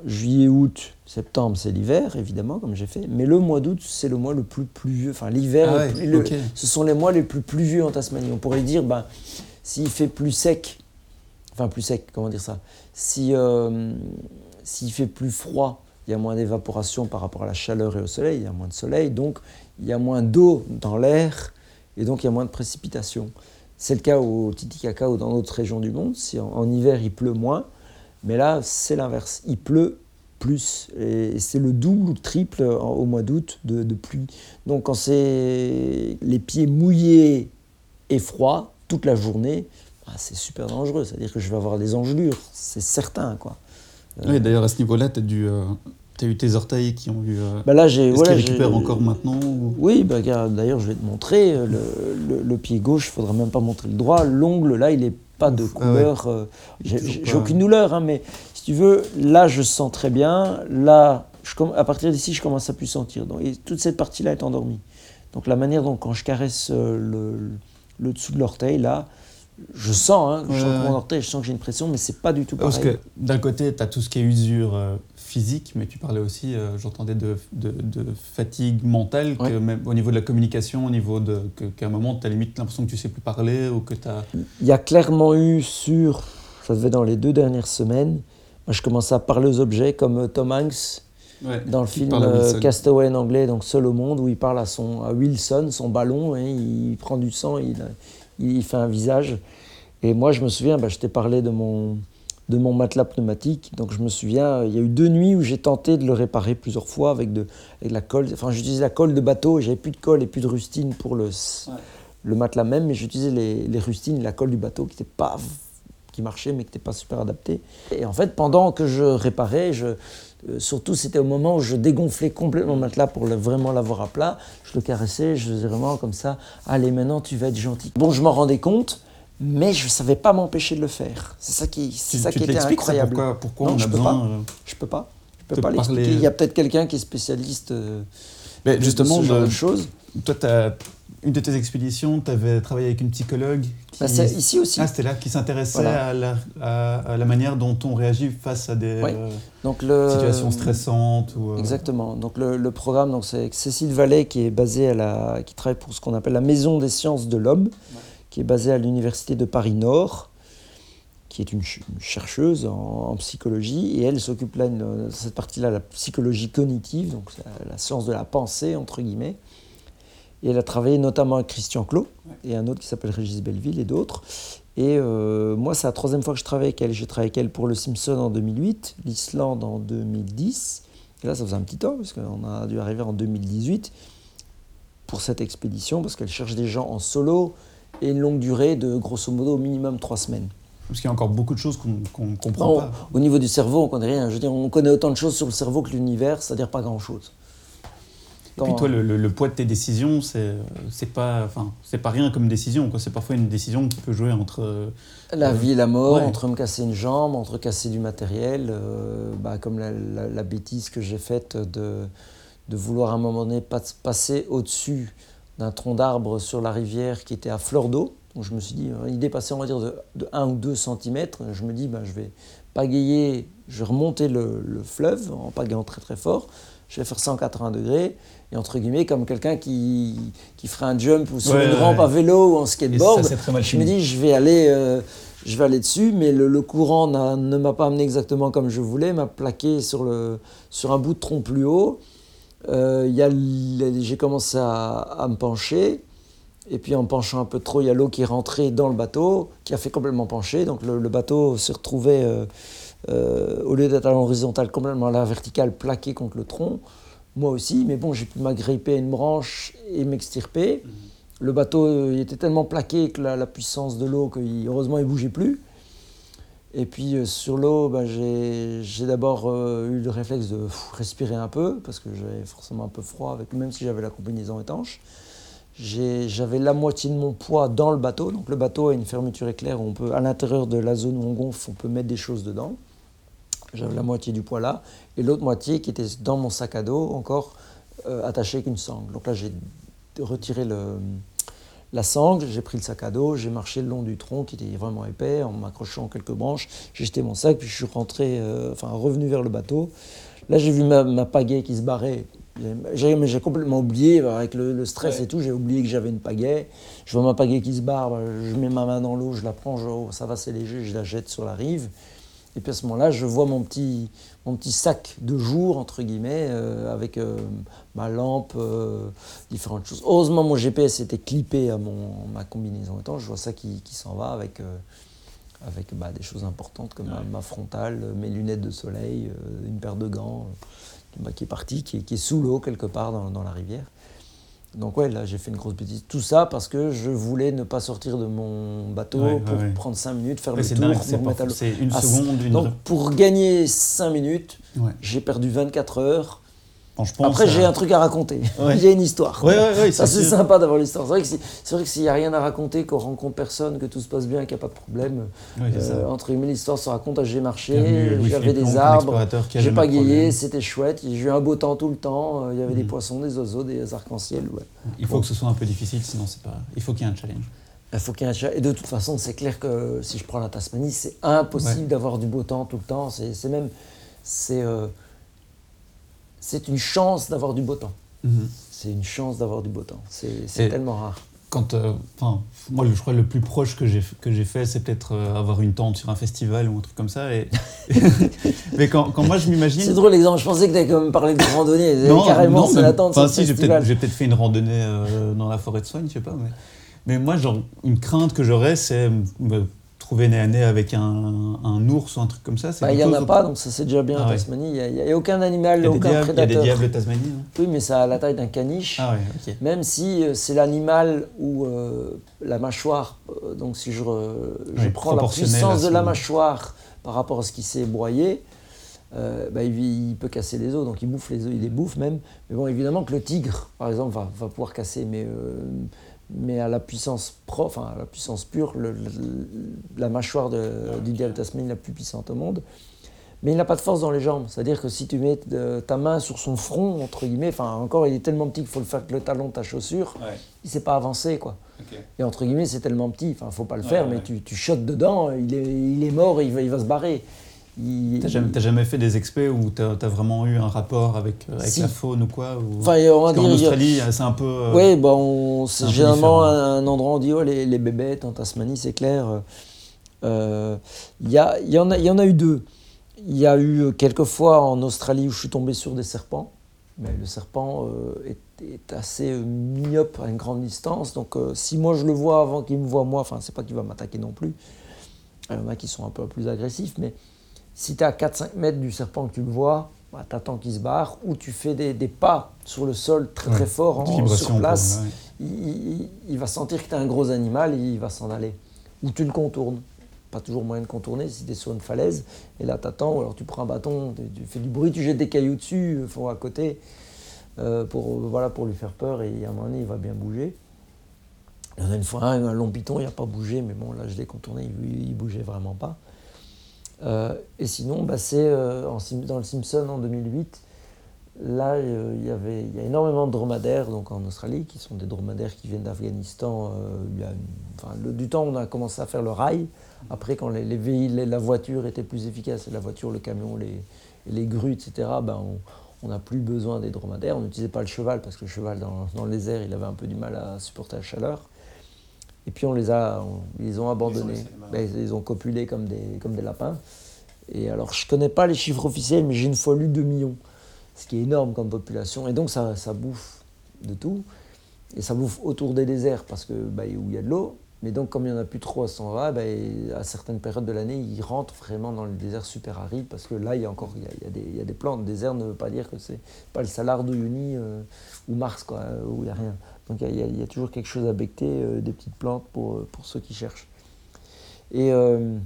juillet, août, septembre, c'est l'hiver, évidemment, comme j'ai fait. Mais le mois d'août, c'est le mois le plus pluvieux. Enfin, l'hiver, ah ce sont les mois les plus pluvieux en Tasmanie. On pourrait dire, ben, s'il fait plus sec, enfin plus sec, comment dire ça, si, euh, s'il fait plus froid, il y a moins d'évaporation par rapport à la chaleur et au soleil, il y a moins de soleil, donc il y a moins d'eau dans l'air et donc il y a moins de précipitations. C'est le cas au Titicaca ou dans d'autres régions du monde. Si en, hiver il pleut moins, mais là c'est l'inverse. Il pleut plus et c'est le double ou le triple au mois d'août de, pluie. Donc quand c'est les pieds mouillés et froids toute la journée, bah, c'est super dangereux. C'est-à-dire que je vais avoir des engelures, c'est certain quoi. Oui, d'ailleurs, à ce niveau-là, tu as, euh, as, eu tes orteils qui ont eu. Euh, bah là, j'ai. Est-ce qu'ils récupèrent encore maintenant Oui, bah, d'ailleurs, je vais te montrer. Euh, le, le, pied gauche, il ne faudra même pas montrer le droit. L'ongle, là, il n'est pas de ah couleur. j'ai aucune douleur, hein, mais si tu veux, là, je sens très bien. Là, je, à partir d'ici, je commence à plus sentir. Donc, et toute cette partie-là est endormie. Donc, la manière dont, quand je caresse le, le dessous de l'orteil, là, je sens, hein, je sens mon orteil, je sens que j'ai une pression, mais c'est pas du tout Parce que d'un côté, tu as tout ce qui est usure euh, physique, mais tu parlais aussi, euh, j'entendais, de, de, de, fatigue mentale, que même au niveau de la communication, au niveau de. qu'à un moment, tu as limite l'impression que tu sais plus parler ou que tu as. Il y a clairement eu sur. Ça devait dans les deux dernières semaines. Moi, je commençais à parler aux objets comme euh, Tom Hanks dans le film euh, Castaway en anglais, donc Seul au monde, où il parle à, son, à Wilson, son ballon, et il prend du sang, il, il fait un visage. Et moi, je me souviens, bah, je t'ai parlé de mon, de mon matelas pneumatique. Donc je me souviens, il y a eu deux nuits où j'ai tenté de le réparer plusieurs fois avec de, la colle. Enfin, j'utilisais la colle de bateau, j'avais plus de colle et plus de rustine pour le, le matelas même, mais j'utilisais les, les rustines, la colle du bateau qui n'était pas qui marchait mais qui n'était pas super adapté. Et en fait, pendant que je réparais, je, euh, surtout c'était au moment où je dégonflais complètement le matelas pour vraiment l'avoir à plat, je le caressais, je faisais vraiment comme ça, allez maintenant tu vas être gentil. Bon, je m'en rendais compte, mais je ne savais pas m'empêcher de le faire. C'est ça qui, c'est ça qui était incroyable. pourquoi, pourquoi on a besoin euh, Je peux pas. Je peux pas l'expliquer. Il y a peut-être quelqu'un qui est spécialiste euh, mais justement, de ce genre de choses. Toi, as, une de tes expéditions, tu avais travaillé avec une psychologue. Qui... Bah, ici aussi. Ah, c'était là, qui s'intéressait à, la, à, la, manière dont on réagit face à des euh, donc le... situations stressantes. Ou, Exactement. Donc le, le programme, donc c'est Cécile Vallée qui est basée à la, qui travaille pour ce qu'on appelle la Maison des sciences de l'homme qui est basée à l'Université de Paris-Nord, qui est une, chercheuse en, psychologie, et elle s'occupe là, de cette partie-là, la psychologie cognitive, donc la science de la pensée, entre guillemets. Et elle a travaillé notamment avec Christian Clot, et un autre qui s'appelle Régis Belleville, et d'autres. Et euh, moi, c'est la troisième fois que je travaille avec elle. J'ai travaillé avec elle pour le Simpson en 2008, l'Islande en 2010. Et là, ça faisait un petit temps, parce qu'on a dû arriver en 2018 pour cette expédition, parce qu'elle cherche des gens en solo, et une longue durée de grosso modo au minimum trois semaines. Parce qu'il y a encore beaucoup de choses qu'on ne comprend pas. Au niveau du cerveau, on connaît rien. Je veux dire, on connaît autant de choses sur le cerveau que l'univers, c'est-à-dire pas grand-chose. Et puis toi, le, poids de tes décisions, c'est pas, enfin, c'est pas rien comme décision. C'est parfois une décision qui peut jouer entre euh, la vie et la mort, entre me casser une jambe, entre casser du matériel, euh, bah, comme la, la, bêtise que j'ai faite de, de vouloir à un moment donné passer au-dessus d'un tronc d'arbre sur la rivière qui était à fleur d'eau. Donc je me suis dit, euh, il dépassait, on va dire, de, de 1 ou 2 cm. Je me dis, ben, je vais pagayer, je vais remonter le, fleuve en pagayant très très fort. Je vais faire 180 degrés. Et entre guillemets, comme quelqu'un qui, qui ferait un jump ou sur une rampe à vélo ou en skateboard, je me dis, je vais aller, euh, je vais aller dessus. Mais le, courant ne m'a pas amené exactement comme je voulais, m'a plaqué sur, le, sur un bout de tronc plus haut. Euh, j'ai commencé à, me pencher. Et puis en penchant un peu trop, il y a l'eau qui est rentrée dans le bateau, qui a fait complètement pencher. Donc le, bateau s'est retrouvé, euh, euh, au lieu d'être à l'horizontale, complètement à la verticale, plaqué contre le tronc. Moi aussi, mais bon, j'ai pu m'agripper à une branche et m'extirper. Le bateau il était tellement plaqué que la, la puissance de l'eau, heureusement, il ne bougeait plus. Et puis euh, sur l'eau, bah, j'ai d'abord euh, eu le réflexe de respirer un peu, parce que j'avais forcément un peu froid, même si j'avais la combinaison étanche. J'avais la moitié de mon poids dans le bateau. Donc le bateau a une fermeture éclair où on peut, à l'intérieur de la zone où on gonfle, on peut mettre des choses dedans. J'avais la moitié du poids là, et l'autre moitié qui était dans mon sac à dos, encore euh, attachée avec une sangle. Donc là, j'ai retiré le, la sangle, j'ai pris le sac à dos, j'ai marché le long du tronc qui était vraiment épais, en m'accrochant quelques branches, j'ai jeté mon sac, puis je suis rentré, euh, enfin revenu vers le bateau. Là, j'ai vu ma, pagaie qui se barrait. J'ai complètement oublié, avec le, stress et tout, j'ai oublié que j'avais une pagaie. Je vois ma pagaie qui se barre, bah, je mets ma main dans l'eau, je la prends, ça va, c'est léger, je la jette sur la rive. Et puis à ce moment-là, je vois mon petit, mon petit sac de jour, entre guillemets, euh, avec euh, ma lampe, euh, différentes choses. Heureusement, mon GPS était clippé à mon, ma combinaison étant. Je vois ça qui, qui s'en va avec, avec bah, des choses importantes comme ma, frontale, mes lunettes de soleil, une paire de gants bah, qui est partie, qui, qui est sous l'eau quelque part dans, dans la rivière. Donc ouais, là j'ai fait une grosse bêtise. Tout ça parce que je voulais ne pas sortir de mon bateau pour prendre 5 minutes, faire le tour, me remettre à l'eau. C'est une seconde, une... Donc pour gagner 5 minutes, j'ai perdu 24 heures après, j'ai un truc à raconter. Il y a une histoire. ça, c'est sympa d'avoir l'histoire. C'est vrai que s'il n'y a rien à raconter, qu'on rencontre personne, que tout se passe bien, qu'il n'y a pas de problème, euh, entre guillemets, l'histoire se raconte. J'ai marché, j'avais des arbres, j'ai pas gagné, c'était chouette. J'ai eu un beau temps tout le temps. Euh, il y avait des mm. poissons, des oiseaux, des arcs-en-ciel. Il faut que ce soit un peu difficile, sinon c'est pas. Il faut qu'il y ait un challenge. Il faut qu'il y ait un challenge. Et de toute façon, c'est clair que si je prends la Tasmanie, c'est impossible d'avoir du beau temps tout le temps. C'est même. C'est. Euh, c'est une chance d'avoir du beau temps. Mhm. C'est une chance d'avoir du beau temps. C'est c'est tellement rare. Quand, euh, moi, je crois que le plus proche que j'ai que j'ai fait, c'est peut-être euh, avoir une tente sur un festival ou un truc comme ça. Et... *laughs* Mais quand, quand moi je m'imagine. C'est drôle l'exemple. Je pensais que tu avais quand même parlé de randonnée. carrément, non, c'est mais- la tente si, j'ai peut-être fait une randonnée euh, dans la forêt de Soigne, je sais pas. Mais, mais moi, genre, une crainte que j'aurais, c'est me trouver nez à nez avec un, un ours ou un truc comme ça. Bah, Il n'y en a pas, donc ça c'est déjà bien Ah en ouais. Tasmanie. Il n'y a, aucun animal, y a aucun diables, il y a des prédateur. diables de Tasmanie. hein. Oui, mais ça a la taille d'un caniche. Ah ouais. Même si euh, c'est l'animal où euh, la mâchoire, euh, donc si je, je prends la puissance de la mâchoire par rapport à ce qui s'est broyé, euh, bah, il, il peut casser les os, donc il bouffe les os, il les bouffe même. Mais bon, évidemment que le tigre, par exemple, va, va pouvoir casser, mais, euh, mais à la puissance pro, enfin à la puissance pure, le- le- la mâchoire de- du diable tasmanien est la plus puissante au monde. Mais il n'a pas de force dans les jambes. C'est-à-dire que si tu mets euh, ta main sur son front, entre guillemets, enfin encore, il est tellement petit qu'il faut le faire avec le talon de ta chaussure, Ouais, il ne sait pas avancer, quoi. Et entre guillemets, c'est tellement petit, enfin, faut pas le Ouais, faire, ouais. mais tu, tu dedans, il est, il est mort, il va, il va se barrer. T'as jamais, fait des expés où t'as as vraiment eu un rapport avec, euh, avec Si. la faune ou quoi ou... Enfin, on va dire, a- Australie, c'est un peu. euh, Oui, bah c'est généralement un, endroit où on dit oh, les, les bébêtes en Tasmanie, c'est clair. Euh, Il y, a- y, en a- y en a eu deux. Il y a eu quelques fois en Australie où je suis tombé sur des serpents. Mais le serpent euh, est, est assez euh, myope à une grande distance. Donc euh, si moi je le vois avant qu'il me voit moi, enfin c'est pas qu'il va m'attaquer non plus. Il y en a qui sont un peu plus agressifs, mais si tu es à 4-5 mètres du serpent que tu le vois, bah, tu attends qu'il se barre, ou tu fais des, des pas sur le sol très très fort en, sur place. ouais. Il, il- il va sentir que tu es un gros animal et il va s'en aller. Ou tu le contournes. Pas toujours moyen de contourner si tu es sur une falaise. Et là, tu attends, ou alors tu prends un bâton, tu, tu fais du bruit, tu jettes des cailloux dessus, euh, faut à côté, euh, pour, euh, voilà, pour lui faire peur. Et à un moment donné, il va bien bouger. Il y en a une fois un, un long piton, il n'a pas bougé, mais bon, là, je l'ai contourné, il, il bougeait vraiment pas. Euh, et sinon, bah, c'est euh, dans le Simpson en 2008. Là, euh, il y a énormément de dromadaires donc en Australie, qui sont des dromadaires qui viennent d'Afghanistan. le- du temps, on a commencé à faire le rail. Après, quand les, les véhicules- la voiture était plus efficace, la voiture, le camion, les, grues, etc., ben, on n'a plus besoin des dromadaires. On n'utilisait pas le cheval, parce que le cheval, dans, dans les airs, il avait un peu du mal à supporter la chaleur. Et puis, on les a, on- ils les ont bah. Ben, ils ont copulé comme des, comme des lapins. Et alors, je ne connais pas les chiffres officiels, mais j'ai une fois lu 2 millions, ce qui est énorme comme population. Et donc, ça, ça bouffe de tout. Et ça bouffe autour des déserts, parce que bah, où il y a de l'eau. Mais donc, comme il n'y en a plus trop à ce endroit, bah, à certaines périodes de l'année, ils rentrent vraiment dans le désert super aride, parce que là, il y a encore il y a, il y a des, il y a des plantes. Le désert ne veut pas dire que c'est pas le Salar d'Uyuni euh, ou Mars, quoi, où il n'y a rien. Donc, il y, a- toujours quelque chose à becter, euh, des petites plantes pour, euh, pour ceux qui cherchent. Et, euh,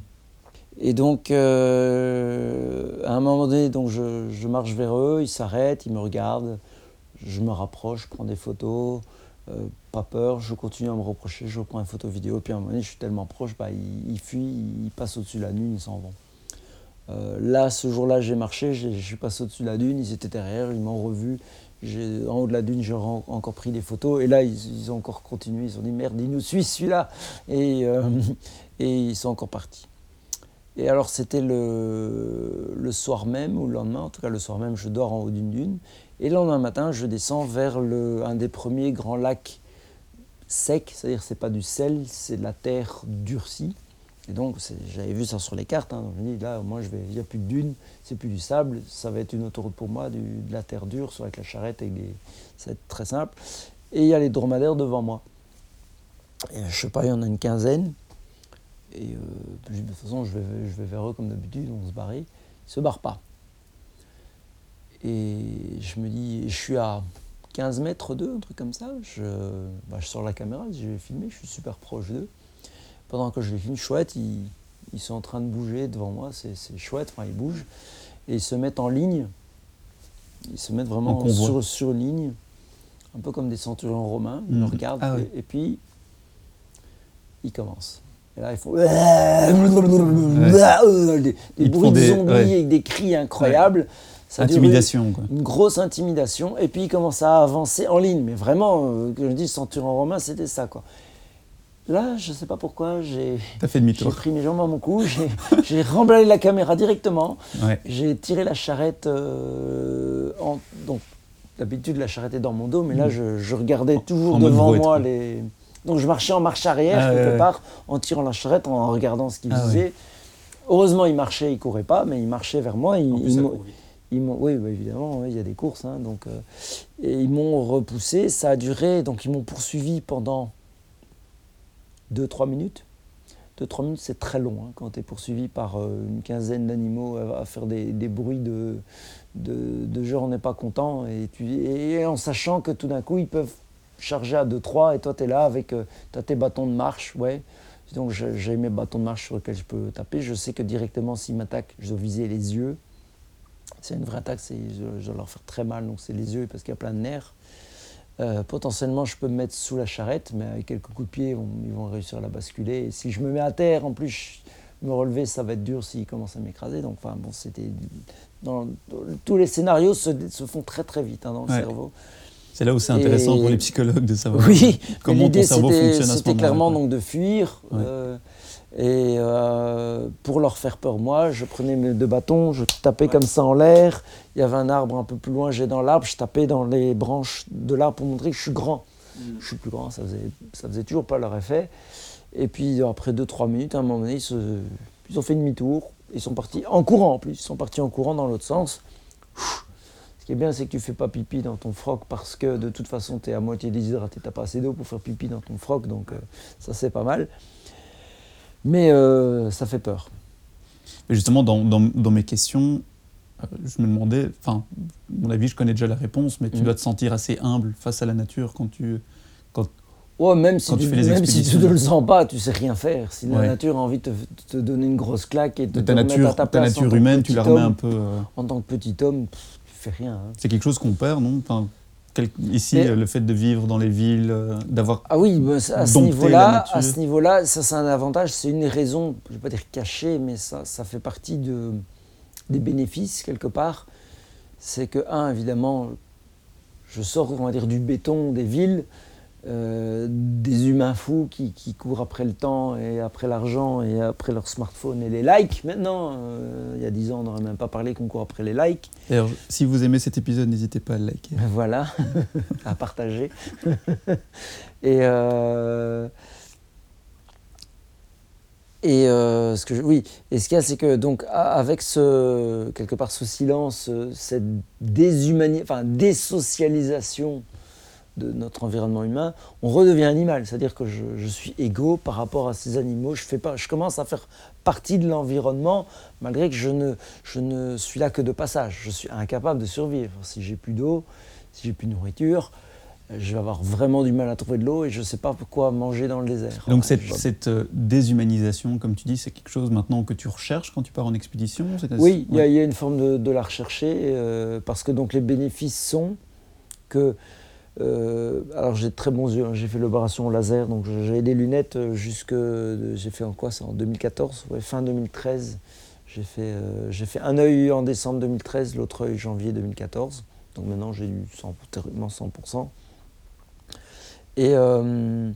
et donc, à un moment donné, donc je, marche vers eux, ils s'arrêtent, ils me regardent, je me rapproche, je prends des photos, pas peur, je continue à me reprocher, je reprends une photo vidéo, puis à un moment donné, je suis tellement proche, bah, ils, fuient, ils passent au-dessus de la dune, ils s'en vont. Là, ce jour-là, j'ai marché, je suis passé au-dessus de la dune, ils étaient derrière, ils m'ont revu. En haut de la dune, j'ai encore pris des photos. Et là, ils, ont encore continué. Ils ont dit merde, il nous suit celui-là. Et, euh, ils sont encore partis. Et alors, c'était le, soir même, ou le lendemain, en tout cas le soir même, je dors en haut d'une dune. Et le lendemain matin, je descends vers un des premiers grands lacs secs, c'est-à-dire c'est pas du sel, c'est de la terre durcie. Et donc, j'avais vu ça sur les cartes, hein, donc je me dis, là, moi, il n'y a plus de dunes, c'est plus du sable, ça va être une autoroute pour moi, de la terre dure, soit avec la charrette, des, ça va être très simple. Et il y a les dromadaires devant moi. Et, je sais pas, il y en a une quinzaine. Et euh, de toute façon, je vais, je vais vers eux comme d'habitude, on se barrer. Ils ne se barrent pas. Et je me dis, je suis à 15 mètres d'eux, un truc comme ça. Bah, je sors la caméra, je vais filmer, je suis super proche d'eux. Pendant que je les filme, chouette, ils, ils sont en train de bouger devant moi, c'est chouette, enfin, ils bougent. Et ils se mettent en ligne. Ils se mettent En vraiment sur, ligne, un peu comme des centurions romains. Ils me Mhm. regardent Ah oui. et, puis ils commencent. Et là, ils font des, Ils bruits de des- zombies ouais. avec des cris incroyables. Ça dure Intimidation, quoi. une grosse intimidation. Et puis il commence à avancer en ligne. Mais vraiment, euh, que je dis centurion romain, c'était ça. quoi. Là, je sais pas pourquoi, j'ai pris mes jambes à mon cou, *laughs* j'ai- remballé la caméra directement, Ouais. j'ai tiré la charrette euh, en. Donc, d'habitude, la charrette est dans mon dos, mais là, Mm. je, je regardais toujours en devant moi les. Donc, je marchais en marche arrière, Ah, quelque ouais. part, en tirant la charrette, en regardant ce qu'il Ah, faisait. Heureusement, il marchait, il courait pas, mais il marchait vers moi. Il, En plus, il ils m'ont- oui, bah, évidemment, oui, il y a des courses. hein, donc, euh, et ils m'ont repoussé. Ça a duré, donc ils m'ont poursuivi pendant 2-3 minutes. 2-3 minutes, c'est très long hein, quand tu es poursuivi par euh, une quinzaine d'animaux à, faire des, bruits de, de, on n'est pas content. Et, en sachant que tout d'un coup, ils peuvent charger à 2-3 et toi, tu es là avec euh, t'as tes bâtons de marche. Ouais. Donc j'ai mes bâtons de marche sur lesquels je peux taper. Je sais que directement, s'ils m'attaquent, je dois viser les yeux. C'est une vraie attaque, je, je dois leur faire très mal, donc c'est les yeux parce qu'il y a plein de nerfs. Euh, potentiellement, je peux me mettre sous la charrette, mais avec quelques coups de pied, ils vont, ils vont réussir à la basculer. Et si je me mets à terre, en plus, je- me relever, ça va être dur s'ils commencent à m'écraser. Donc, enfin, bon, c'était. dans- dans- tous les scénarios se, se font très très vite hein, dans le Ouais. cerveau. C'est là où c'est intéressant Et- pour les psychologues de savoir *laughs* Oui, comment ton cerveau c'était- fonctionne à ce C'était clairement donc de fuir. Ouais. euh, et euh, pour leur faire peur, moi, je prenais mes deux bâtons, je tapais comme ça en l'air. Il y avait un arbre un peu plus loin, j'ai dans l'arbre, je tapais dans les branches de l'arbre pour montrer que je suis grand. Je suis plus grand, ça faisait, ça faisait toujours pas leur effet. Et puis après 2-3 minutes, à un moment donné, ils, se- ils ont fait demi-tour. Ils sont partis en courant en plus. Ils sont partis en courant dans l'autre sens. Ce qui est bien, c'est que tu fais pas pipi dans ton froc parce que de toute façon, tu es à moitié déshydraté, tu pas assez d'eau pour faire pipi dans ton froc. Donc euh, ça, c'est pas mal. Mais euh, ça fait peur. Mais justement, dans, dans- dans mes questions, euh, je me demandais, enfin, à mon avis, je connais déjà la réponse, mais tu Mhm. dois te sentir assez humble face à la nature quand tu. Ouais, même si Quand tu, même si tu ne le sens pas, tu sais rien faire. Si la nature a envie de te, te donner une grosse claque et de te ta nature, à ta ta place en nature humaine, tu la remets homme, un peu. euh, En tant que petit homme, pff, tu fais rien. hein. c'est quelque chose qu'on perd, non? Enfin, quel- Ici, euh, le fait de vivre dans les villes, euh, d'avoir. Ah oui, bah, à ce niveau-là, à ce niveau-là, ça c'est un avantage, c'est une raison, je ne vais pas dire cachée, mais ça, ça fait partie de, des bénéfices quelque part. C'est que, un, évidemment, je sors, on va dire, du béton des villes, euh, des humains fous qui, qui courent après le temps et après l'argent et après leur smartphone et les likes. Maintenant, euh, il y a 10 ans, on n'aurait même pas parlé qu'on court après les likes. D'ailleurs, si vous aimez cet épisode, n'hésitez pas à le liker. *laughs* Voilà, à partager. *laughs* et euh, et euh, ce que je- oui, et ce qu'il y a, c'est que donc avec ce quelque part ce silence, cette déshumani- enfin désocialisation de notre environnement humain, on redevient animal. C'est-à-dire que je, je suis égaux par rapport à ces animaux. Je fais pas, je commence à faire partie de l'environnement, malgré que je ne, je ne suis là que de passage. Je suis incapable de survivre. Si j'ai plus d'eau, si j'ai plus de nourriture, euh, je vais avoir vraiment du mal à trouver de l'eau et je ne sais pas quoi manger dans le désert. Donc, Ouais, cette, cette, euh, déshumanisation, comme tu dis, c'est quelque chose maintenant que tu recherches quand tu pars en expédition Oui, il y, a- ouais. il y a une forme de, de la rechercher, euh, parce que donc les bénéfices sont que. Euh, alors j'ai de très bons yeux, hein, j'ai fait l'opération laser, donc j'avais des lunettes euh, jusque. J'ai fait en quoi ça En 2014, ouais, fin 2013. J'ai fait, euh, fait un œil en décembre 2013, l'autre œil janvier 2014. Donc maintenant j'ai eu 100, théoriquement 100%. Et euh,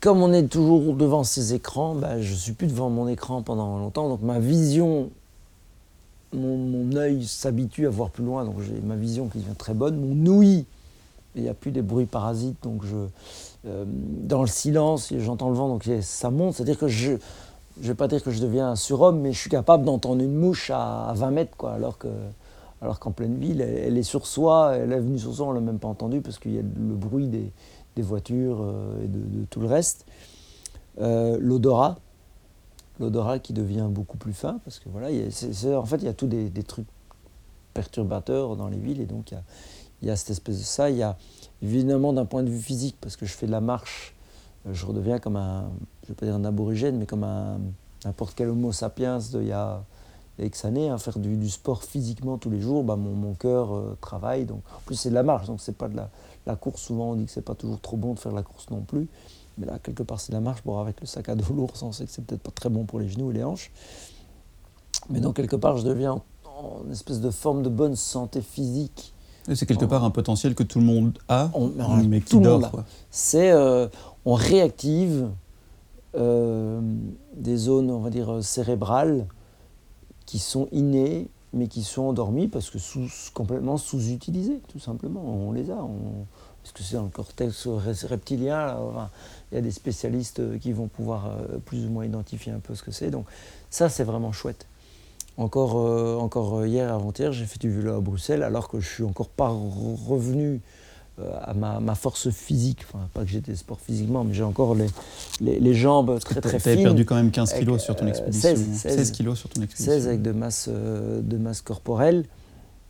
comme on est toujours devant ces écrans, bah, je ne suis plus devant mon écran pendant longtemps. Donc ma vision, mon, mon œil s'habitue à voir plus loin. Donc j'ai ma vision qui devient très bonne. Mon ouïe, il n'y a plus des bruits parasites. Donc je, euh, dans le silence, j'entends le vent, donc ça monte. C'est-à-dire que je ne vais pas dire que je deviens un surhomme, mais je suis capable d'entendre une mouche à, à 20 mètres. Quoi, alors alors qu'en pleine ville, elle, est sur soi, elle est venue sur soi, on ne l'a même pas entendue parce qu'il y a le bruit des, des voitures euh, et de, tout le reste. Euh, L'odorat, l'odorat qui devient beaucoup plus fin parce que voilà, en fait, il y a tous des, des trucs perturbateurs dans les villes et donc il y a, il y a cette espèce de ça. Il y a évidemment d'un point de vue physique parce que je fais de la marche, euh, je redeviens comme un, je vais pas dire un aborigène, mais comme un n'importe quel Homo sapiens d'il y a X années, hein, faire du, sport physiquement tous les jours, bah, mon, cœur euh, travaille. Donc, en plus, c'est de la marche, donc c'est pas de la, course. Souvent, on dit que c'est pas toujours trop bon de faire la course non plus. Mais là, quelque part, c'est de la marche. Bon, avec le sac à dos *laughs* lourd, on sait que c'est peut-être pas très bon pour les genoux et les hanches. Mais donc, quelque part, je deviens en, en espèce de forme de bonne santé physique. C'est quelque part un potentiel que tout le monde a, On- mais qui tout le dort. C'est, euh, on réactive euh, des zones, on va dire, cérébrales qui sont innées, mais qui sont endormies parce que sous, complètement sous-utilisées, tout simplement. On les a. parce que c'est dans le cortex reptilien, il y a des spécialistes qui vont pouvoir euh, plus ou moins identifier un peu ce que c'est. Donc ça, c'est vraiment chouette. Encore, euh, encore hier, avant-hier, j'ai fait du vélo à Bruxelles, alors que je suis encore pas revenu euh, à ma, force physique. Enfin, pas que j'étais sport physiquement, mais j'ai encore les, les, jambes très très fines. Tu avais perdu quand même 15 kilos sur ton euh, expédition. 16, 16, kilos sur ton expédition. 16 avec de masse, euh, de masse corporelle,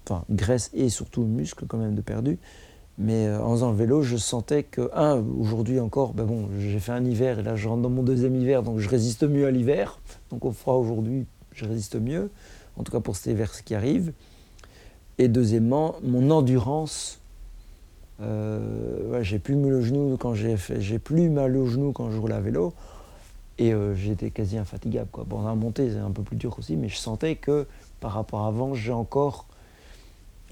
enfin graisse et surtout muscle quand même de perdu. Mais en faisant le vélo, je sentais que, un, aujourd'hui encore, ben bon, j'ai fait un hiver et là je rentre dans mon deuxième hiver, donc je résiste mieux à l'hiver. Donc au froid aujourd'hui, je résiste mieux, en tout cas pour cet hiver qui arrive. Et deuxièmement, mon endurance euh, j'ai plus mal au genou quand j'ai fait, j'ai plus mal au genou quand je roule à vélo et euh, j'étais quasi infatigable quoi. Bon, la montée c'est un peu plus dur aussi, mais je sentais que par rapport à avant, j'ai encore,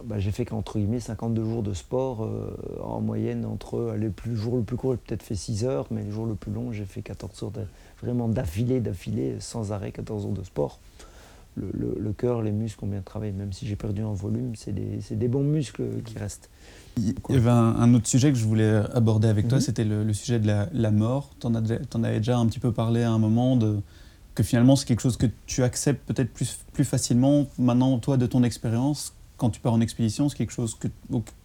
bah, j'ai fait qu'entre guillemets 52 jours de sport euh, en moyenne entre le jour le plus court, j'ai peut-être fait 6 heures, mais le jour le plus long, j'ai fait 14 heures vraiment d'affilée, d'affilée, sans arrêt, 14 heures de sport. Le, le, cœur, les muscles ont bien travaillé, même si j'ai perdu en volume, c'est des, des bons muscles qui restent. Il y avait un, autre sujet que je voulais aborder avec toi, mhm. c'était le, sujet de la, mort. Tu en, avais déjà un petit peu parlé à un moment, de, que finalement c'est quelque chose que tu acceptes peut-être plus, plus facilement maintenant, toi, de ton expérience, quand tu pars en expédition, c'est quelque chose que,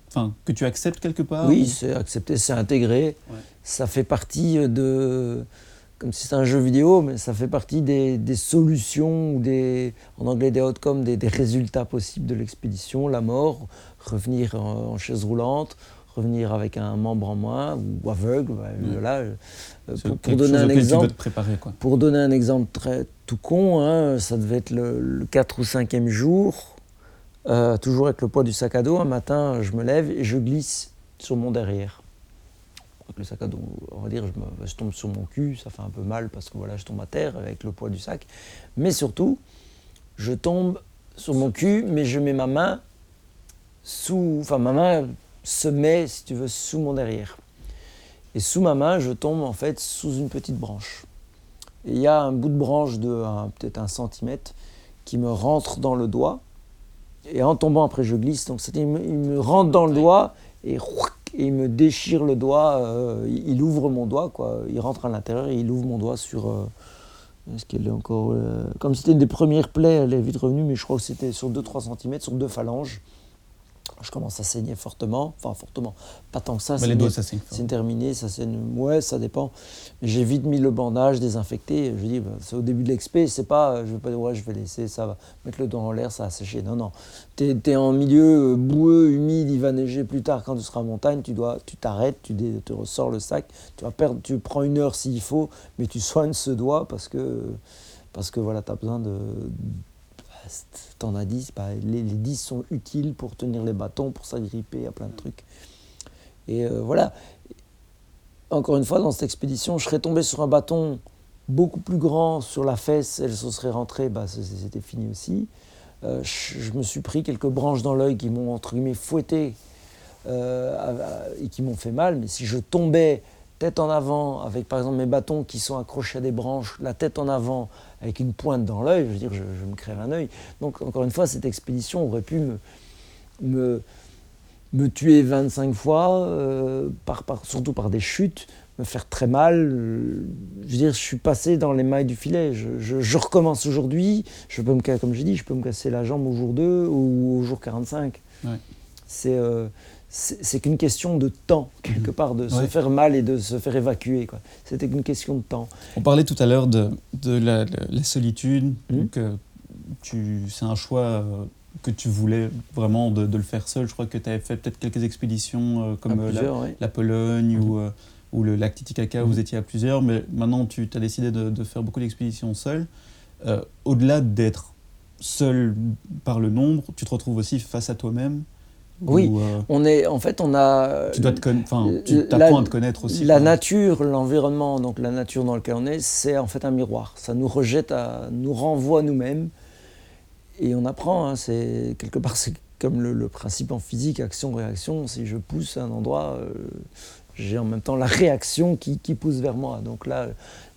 enfin, que tu acceptes quelque part Oui, c'est accepté, c'est intégré. Ça fait partie de comme si c'était un jeu vidéo, mais ça fait partie des, solutions ou des, en anglais des outcomes, des, des résultats possibles de l'expédition, la mort, revenir en, chaise roulante, revenir avec un membre en moins ou aveugle. Voilà, euh, pour, donner un exemple, préparer, quoi. pour donner un exemple très tout con, hein, ça devait être le, 4 ou 5e jour, euh, toujours avec le poids du sac à dos. Un matin, je me lève et je glisse sur mon derrière le sac à dos, on va dire, je, tombe sur mon cul, ça fait un peu mal parce que voilà, je tombe à terre avec le poids du sac. Mais surtout, je tombe sur mon cul, mais je mets ma main sous, enfin ma main se met, si tu veux, sous mon derrière. Et sous ma main, je tombe en fait sous une petite branche. Et il y a un bout de branche de peut-être un centimètre qui me rentre dans le doigt. Et en tombant, après, je glisse. Donc, il me, il me rentre dans le doigt et et il me déchire le doigt, euh, il ouvre mon doigt, quoi. Il rentre à l'intérieur et il ouvre mon doigt sur. Euh, est-ce qu'elle est encore. Euh, comme c'était une des premières plaies, elle est vite revenue, mais je crois que c'était sur 2-3 cm, sur deux phalanges je commence à saigner fortement, enfin fortement, pas tant que ça. Mais les doigts, ça saigne. C'est terminé, ça saigne. Ouais, ça dépend. J'ai vite mis le bandage, désinfecté. Je dis, bah, c'est au début de l'expé, c'est pas, je vais pas dire, ouais, je vais laisser, ça va mettre le doigt en l'air, ça va sécher. Non, non. Tu es, en milieu euh, boueux, humide, il va neiger plus tard quand tu seras en montagne. Tu dois, tu t'arrêtes, tu, tu ressors le sac. Tu vas perdre, tu prends une heure s'il faut, mais tu soignes ce doigt parce que, parce que voilà, tu as besoin de t'en as 10, bah, les, les 10 sont utiles pour tenir les bâtons, pour s'agripper à plein de trucs. Et euh, voilà. Encore une fois, dans cette expédition, je serais tombé sur un bâton beaucoup plus grand sur la fesse, elle se serait rentrée, bah, c'était fini aussi. Euh, je, me suis pris quelques branches dans l'œil qui m'ont, entre guillemets, fouetté euh, et qui m'ont fait mal. Mais si je tombais tête en avant, avec par exemple mes bâtons qui sont accrochés à des branches, la tête en avant, avec une pointe dans l'œil, je veux dire, je, me crève un œil. Donc, encore une fois, cette expédition aurait pu me, me, me tuer 25 fois, euh, par, par, surtout par des chutes, me faire très mal. Je veux dire, je suis passé dans les mailles du filet. Je, je, recommence aujourd'hui. Je peux me, comme j'ai dit, je peux me casser la jambe au jour 2 ou au jour 45. C'est. Euh, c'est qu'une question de temps, quelque part, de se faire mal et de se faire évacuer. C'était qu'une question de temps. On parlait tout à l'heure de, de la, solitude, mmh. que c'est un choix euh, que tu voulais vraiment de, de, le faire seul. Je crois que tu avais fait peut-être quelques expéditions euh, comme euh, la, Pologne ou, ou, le lac Titicaca, où vous mmh. étiez à plusieurs, mais maintenant tu as décidé de, faire beaucoup d'expéditions seul. Au-delà d'être seul par le nombre, tu te retrouves aussi face à toi-même oui, euh, on est, en fait, on a. Tu dois te enfin, tu apprends à te connaître aussi. La nature, l'environnement, donc la nature dans laquelle on est, c'est en fait un miroir. Ça nous rejette, à, nous renvoie nous-mêmes, et on apprend. Hein, c'est quelque part, c'est comme le, principe en physique, action-réaction. Si je pousse à un endroit, euh, j'ai en même temps la réaction qui, qui, pousse vers moi. Donc là,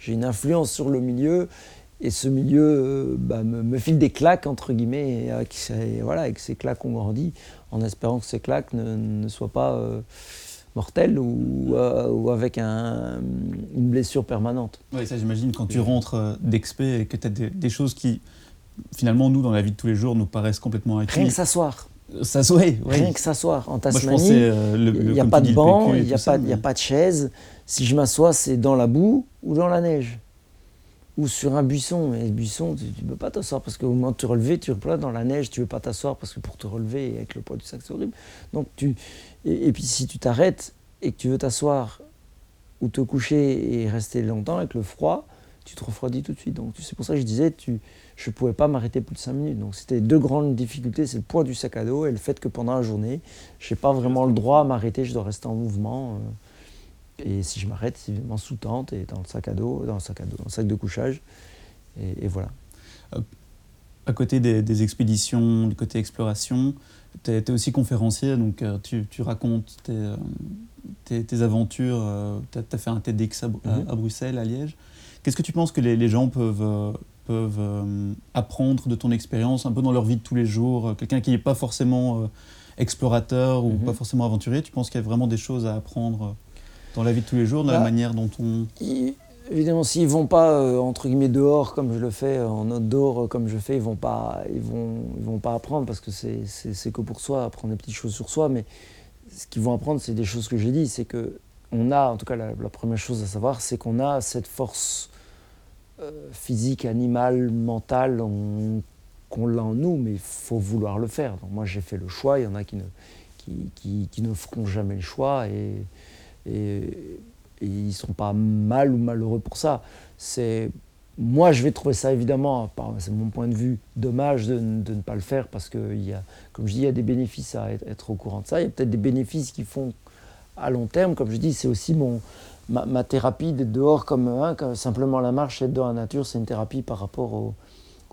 j'ai une influence sur le milieu et ce milieu euh, bah, me, file des claques, entre guillemets, et avec, voilà, avec ces claques on grandit, en espérant que ces claques ne, ne soient pas euh, mortelles ou, euh, ou avec un, une blessure permanente. Oui, ça j'imagine quand tu rentres d'expé et que tu as des, des, choses qui, finalement, nous, dans la vie de tous les jours, nous paraissent complètement acquises. Rien que s'asseoir. S'asseoir, oui. Rien que s'asseoir. En Tasmanie, il n'y a pas de banc, il n'y a, a, pas de chaise. Si je m'assois, c'est dans la boue ou dans la neige ou sur un buisson. Mais le buisson, tu ne peux pas t'asseoir parce qu'au moment de te relever, tu replaces dans la neige, tu ne veux pas t'asseoir parce que pour te relever avec le poids du sac, c'est horrible. Donc tu, et, puis si tu t'arrêtes et que tu veux t'asseoir ou te coucher et rester longtemps avec le froid, tu te refroidis tout de suite. Donc c'est pour ça que je disais, tu, je ne pouvais pas m'arrêter plus de 5 minutes. Donc c'était deux grandes difficultés, c'est le poids du sac à dos et le fait que pendant la journée, je n'ai pas vraiment le droit à m'arrêter, je dois rester en mouvement. Euh, et si je m'arrête, c'est évidemment sous tente et dans le sac à dos, dans le sac à dos, dans le sac de couchage. Et, voilà. Euh, à côté des, expéditions, du côté exploration, tu es, aussi conférencier, donc euh, tu, tu, racontes tes, euh, tes, tes aventures. tu as, fait un TEDx à, mhm. à, Bruxelles, à Liège. Qu'est-ce que tu penses que les, les gens peuvent, peuvent apprendre de ton expérience un peu dans leur vie de tous les jours Quelqu'un qui n'est pas forcément explorateur ou mhm. pas forcément aventurier, tu penses qu'il y a vraiment des choses à apprendre dans la vie de tous les jours, dans la bah, manière dont on... évidemment, s'ils ne vont pas, euh, entre guillemets, dehors comme je le fais, en outdoor euh, comme je fais, ils ne vont, pas, ils vont, ils vont pas apprendre parce que c'est que pour soi, apprendre des petites choses sur soi. Mais ce qu'ils vont apprendre, c'est des choses que j'ai dit. C'est que on a, en tout cas, la, première chose à savoir, c'est qu'on a cette force euh, physique, animale, mentale, qu'on l'a en nous, mais il faut vouloir le faire. Donc moi, j'ai fait le choix. Il y en a qui ne, qui, qui, qui ne feront jamais le choix. Et, et, ils ne sont pas mal ou malheureux pour ça. Moi, je vais trouver ça évidemment, c'est mon point de vue, dommage de, ne pas le faire parce que, y a, comme je dis, il y a des bénéfices à être, au courant de ça. Il y a peut-être des bénéfices qui font à long terme. Comme je dis, c'est aussi mon, ma, thérapie d'être dehors comme un. simplement la marche, être dans la nature, c'est une thérapie par rapport au,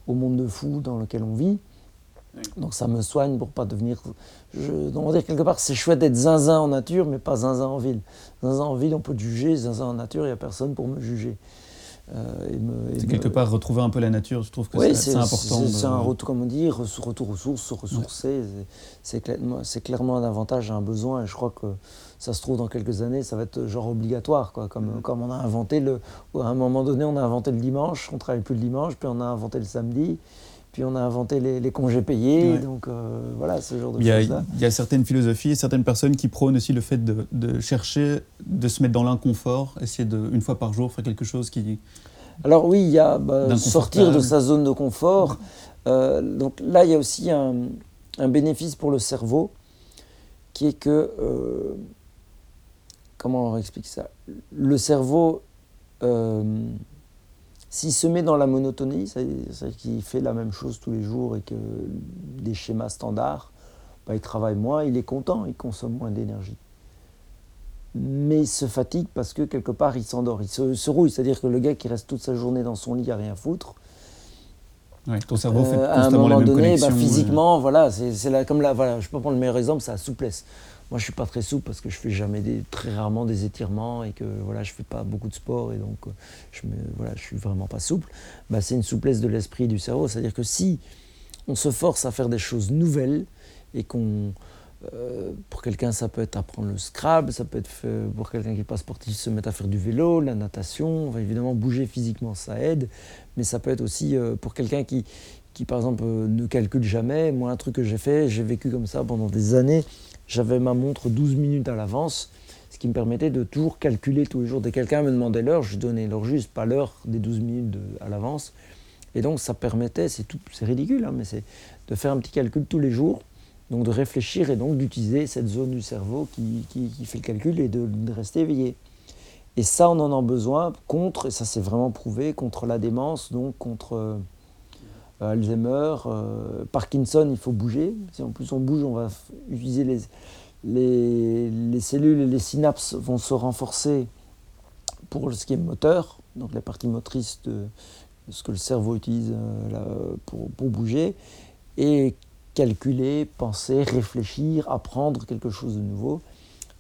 au, monde de fou dans lequel on vit. Donc ça me soigne pour pas devenir. Je, on va dire quelque part, c'est chouette d'être zinzin en nature, mais pas zinzin en ville. Zinzin en ville, on peut te juger, zinzin en nature, il n'y a personne pour me juger. Euh, c'est quelque part retrouver un peu la nature, je trouve que c'est important. C'est un retour, comme on dit, retour aux sources, se ressourcer. C'est clairement, clairement, un avantage, un besoin, et je crois que ça se trouve dans quelques années, ça va être genre obligatoire. Quoi. Comme, comme on a inventé, le, à un moment donné, on a inventé le dimanche, on ne travaille plus le dimanche, puis on a inventé le samedi. Puis on a inventé les, congés payés, donc euh, voilà, ce genre de choses-là. Il y a certaines philosophies, certaines personnes qui prônent aussi le fait de, chercher, de se mettre dans l'inconfort, essayer de, une fois par jour, faire quelque chose qui... Alors oui, il y a bah, sortir de sa zone de confort. Euh, donc là, il y a aussi un, bénéfice pour le cerveau, qui est que... Euh, comment on explique ça? Le cerveau s'il se met dans la monotonie, c'est-à-dire qu'il fait la même chose tous les jours et que des schémas standards, bah, il travaille moins, il est content, il consomme moins d'énergie. Mais il se fatigue parce que quelque part il s'endort, il se, rouille. C'est-à-dire que le gars qui reste toute sa journée dans son lit à rien foutre, ton cerveau fait euh, à un moment donné, bah, physiquement, voilà, c'est comme là, voilà, je peux prendre le meilleur exemple, c'est la souplesse. Moi, je suis pas très souple parce que je fais jamais très rarement des étirements et que voilà, je fais pas beaucoup de sport et donc euh, je me, voilà, je suis vraiment pas souple. Bah, c'est une souplesse de l'esprit et du cerveau. C'est-à-dire que si on se force à faire des choses nouvelles et qu'on euh, pour quelqu'un, ça peut être apprendre le Scrabble, ça peut être pour quelqu'un qui n'est pas sportif, se mettre à faire du vélo, la natation. évidemment, bouger physiquement, ça aide, mais ça peut être aussi euh, pour quelqu'un qui, qui, par exemple, ne calcule jamais. Moi, un truc que j'ai fait, j'ai vécu comme ça pendant des années. J'avais ma montre 12 minutes à l'avance, ce qui me permettait de toujours calculer tous les jours. Dès que quelqu'un me demandait l'heure, je donnais l'heure juste, pas l'heure des 12 minutes à l'avance. Et donc ça permettait, c'est ridicule, hein, mais c'est de faire un petit calcul tous les jours, donc de réfléchir et donc d'utiliser cette zone du cerveau qui, qui, fait le calcul et de, rester éveillé. Et ça, on en a besoin contre, et ça c'est vraiment prouvé, contre la démence, donc contre euh, Alzheimer, euh, Parkinson, il faut bouger. Si en plus on bouge, on va utiliser les, les, les, cellules et les synapses vont se renforcer pour ce qui est moteur, donc la partie motrice de, ce que le cerveau utilise euh, pour, pour, bouger, et calculer, penser, réfléchir, apprendre quelque chose de nouveau.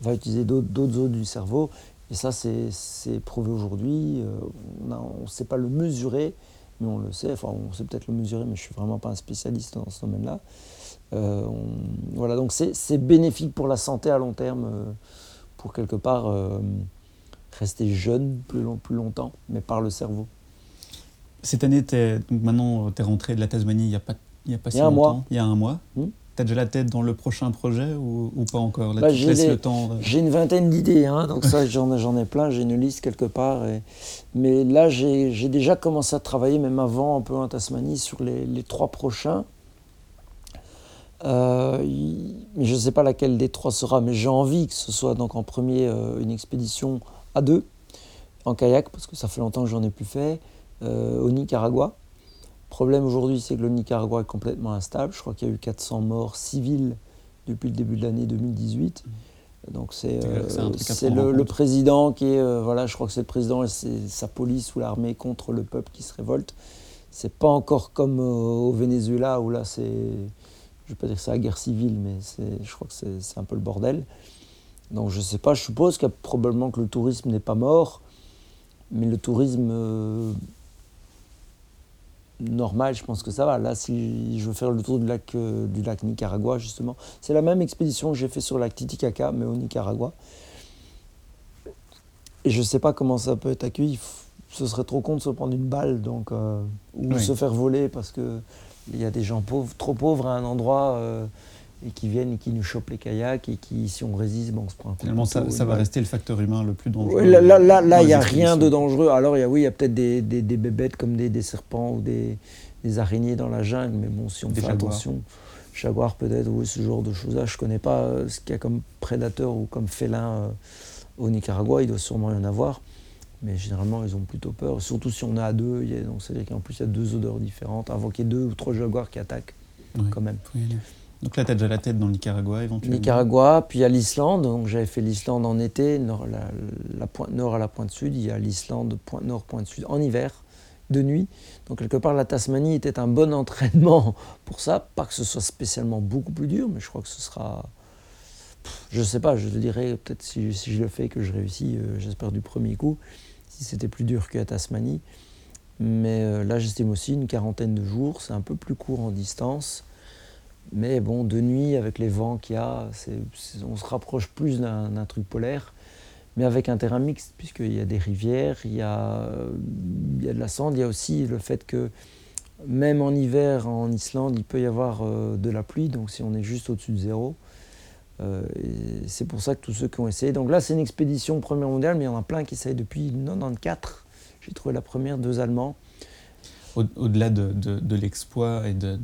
va utiliser d'autres zones du cerveau. Et ça, c'est prouvé aujourd'hui. Euh, on ne sait pas le mesurer, mais on le sait. Enfin, on sait peut-être le mesurer, mais je ne suis vraiment pas un spécialiste dans ce domaine-là. Euh, voilà, donc c'est bénéfique pour la santé à long terme, euh, pour quelque part rester jeune plus, long, plus longtemps, mais par le cerveau. Cette année, es, donc maintenant, tu es rentré de la Tasmanie il n'y a pas, il y a pas si longtemps. Mois. Il y a un mois. Hmm tu as déjà la tête dans le prochain projet ou, pas encore? Bah, J'ai une vingtaine d'idées, hein, donc ça *laughs* j'en ai plein, j'ai une liste quelque part. Mais là j'ai déjà commencé à travailler, même avant un peu en Tasmanie, sur les, trois prochains. Euh, mais je ne sais pas laquelle des trois sera, mais j'ai envie que ce soit donc en premier euh, une expédition à deux, en kayak, parce que ça fait longtemps que j'en ai plus fait, euh, au Nicaragua. Le problème aujourd'hui, c'est que le Nicaragua est complètement instable. Je crois qu'il y a eu 400 morts civils depuis le début de l'année 2018. Donc c'est euh, le, président qui est, euh, voilà, je crois que c'est le président et c'est sa police ou l'armée contre le peuple qui se révolte. C'est pas encore comme euh, au Venezuela où là c'est, je vais pas dire que c'est la guerre civile, mais je crois que c'est un peu le bordel. Donc je sais pas, je suppose qu'il y a probablement que le tourisme n'est pas mort, mais le tourisme normal, je pense que ça va. Là, si je veux faire le tour du lac, euh, du lac Nicaragua, justement, c'est la même expédition que j'ai fait sur le lac Titicaca, mais au Nicaragua. Et je ne sais pas comment ça peut être accueilli. Ce serait trop con de se prendre une balle, donc, euh, ou se faire voler parce qu'il y a des gens pauvres, trop pauvres à un endroit. Et qui viennent et qui nous chopent les kayaks et qui, si on résiste, bon, on se prend un coup Finalement, ça, va rester le facteur humain le plus dangereux. là, là, là, il n'y a rien de dangereux. Alors, y a, oui, il y a peut-être des, des, des, bébêtes comme des, des serpents ou des, des, araignées dans la jungle, mais bon, si on fait attention, jaguar peut-être, oui, ce genre de choses-là. Je ne connais pas euh, ce qu'il y a comme prédateur ou comme félin euh, au Nicaragua, il doit sûrement y en avoir. Mais généralement, ils ont plutôt peur, surtout si on est à deux. donc, c'est-à-dire qu'en plus, il y a deux odeurs différentes. Avant qu'il y ait deux ou trois jaguars qui attaquent, quand même. Donc là, tu as déjà la tête dans le Nicaragua éventuellement Nicaragua, puis a l'Islande. Donc j'avais fait l'Islande en été, nord, la, pointe nord à la pointe sud. Il y a l'Islande, pointe nord, pointe sud, en hiver, de nuit. Donc quelque part, la Tasmanie était un bon *laughs* entraînement pour ça. Pas que ce soit spécialement beaucoup plus dur, mais je crois que ce sera. Je ne sais pas, je te dirais peut-être si, je le fais que je réussis, euh, j'espère du premier coup, si c'était plus dur que la Tasmanie. Mais euh, là, j'estime aussi une quarantaine de jours. C'est un peu plus court en distance. Mais bon, de nuit, avec les vents qu'il y a, on se rapproche plus d'un truc polaire, mais avec un terrain mixte, puisqu'il y a des rivières, il y a, de la cendre, il y a aussi le fait que même en hiver, en Islande, il peut y avoir euh, de la pluie, donc si on est juste au-dessus de zéro. Euh, c'est pour ça que tous ceux qui ont essayé. Donc là, c'est une expédition première mondiale, mais il y en a plein qui essayent depuis 94. J'ai trouvé la première, deux Allemands. Au-delà de, de l'exploit et de,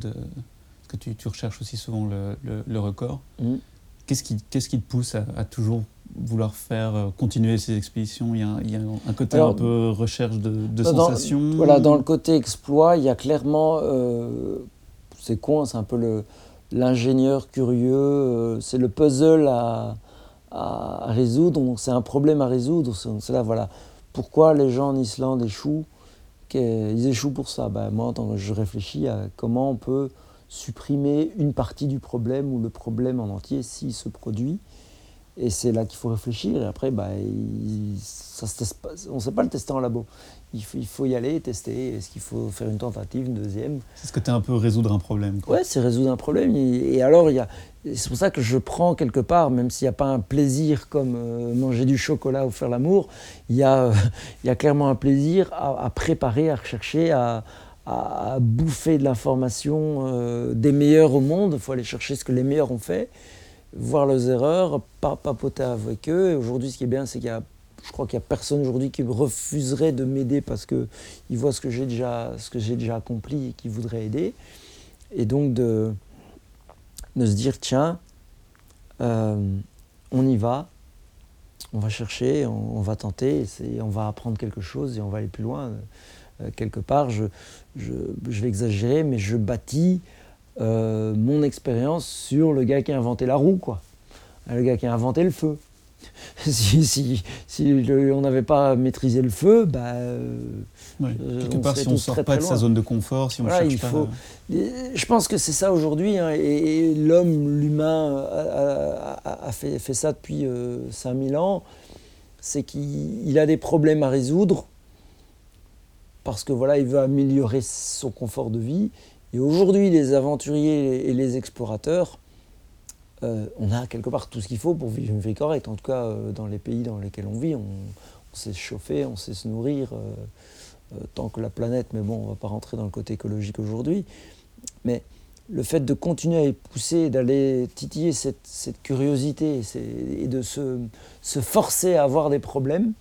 tu, recherches aussi souvent le, record. Mm. Qu'est-ce qui, qui, te pousse à, toujours vouloir faire euh, continuer ces expéditions? Il y, a, il y, a, un côté un peu recherche de, sensations? Voilà, dans le côté exploit, il y a clairement. Euh, c'est con, c'est un peu l'ingénieur curieux, euh, c'est le puzzle à, à, résoudre, c'est un problème à résoudre. C'est là, voilà. Pourquoi les gens en Islande échouent? Ils échouent pour ça? Ben, moi, tant que je réfléchis à comment on peut supprimer une partie du problème ou le problème en entier s'il se produit. Et c'est là qu'il faut réfléchir. Et après, bah, ça on ne sait pas le tester en labo. Il faut, il faut y aller, tester. Est-ce qu'il faut faire une tentative, une deuxième? C'est ce que tu es un peu résoudre un problème. Oui, c'est résoudre un problème. Et, alors, il y a, c'est pour ça que je prends quelque part, même s'il n'y a pas un plaisir comme euh, manger du chocolat ou faire l'amour, il y, a, *laughs* il y a clairement un plaisir à, à préparer, à rechercher, à, à, bouffer de l'information euh, des meilleurs au monde. Il faut aller chercher ce que les meilleurs ont fait, voir leurs erreurs, pas papoter avec eux. Aujourd'hui, ce qui est bien, c'est qu'il y a, je crois qu'il n'y a personne aujourd'hui qui refuserait de m'aider parce qu'il voit ce que j'ai déjà, déjà accompli et qui voudrait aider. Et donc de, de se dire, tiens, euh, on y va, on va chercher, on, va tenter, on va apprendre quelque chose et on va aller plus loin. Euh, quelque part, je, je, vais exagérer, mais je bâtis euh, mon expérience sur le gars qui a inventé la roue, quoi. Le gars qui a inventé le feu. *laughs* si, si, si on n'avait pas maîtrisé le feu, bah, quelque part, si on ne sort pas de sa zone de confort, si on cherche il faut, Je pense que c'est ça aujourd'hui, hein, et, l'homme, l'humain, a, fait, fait, ça depuis 5000 ans, c'est qu'il a des problèmes à résoudre, parce que voilà, il veut améliorer son confort de vie. Et aujourd'hui, les aventuriers et les explorateurs, euh, on a quelque part tout ce qu'il faut pour vivre une vie correcte. En tout cas, euh, dans les pays dans lesquels on vit, on, sait se chauffer, on sait se nourrir, euh, tant que la planète, mais bon, on ne va pas rentrer dans le côté écologique aujourd'hui. Mais le fait de continuer à pousser, d'aller titiller cette, curiosité et de se, forcer à avoir des problèmes,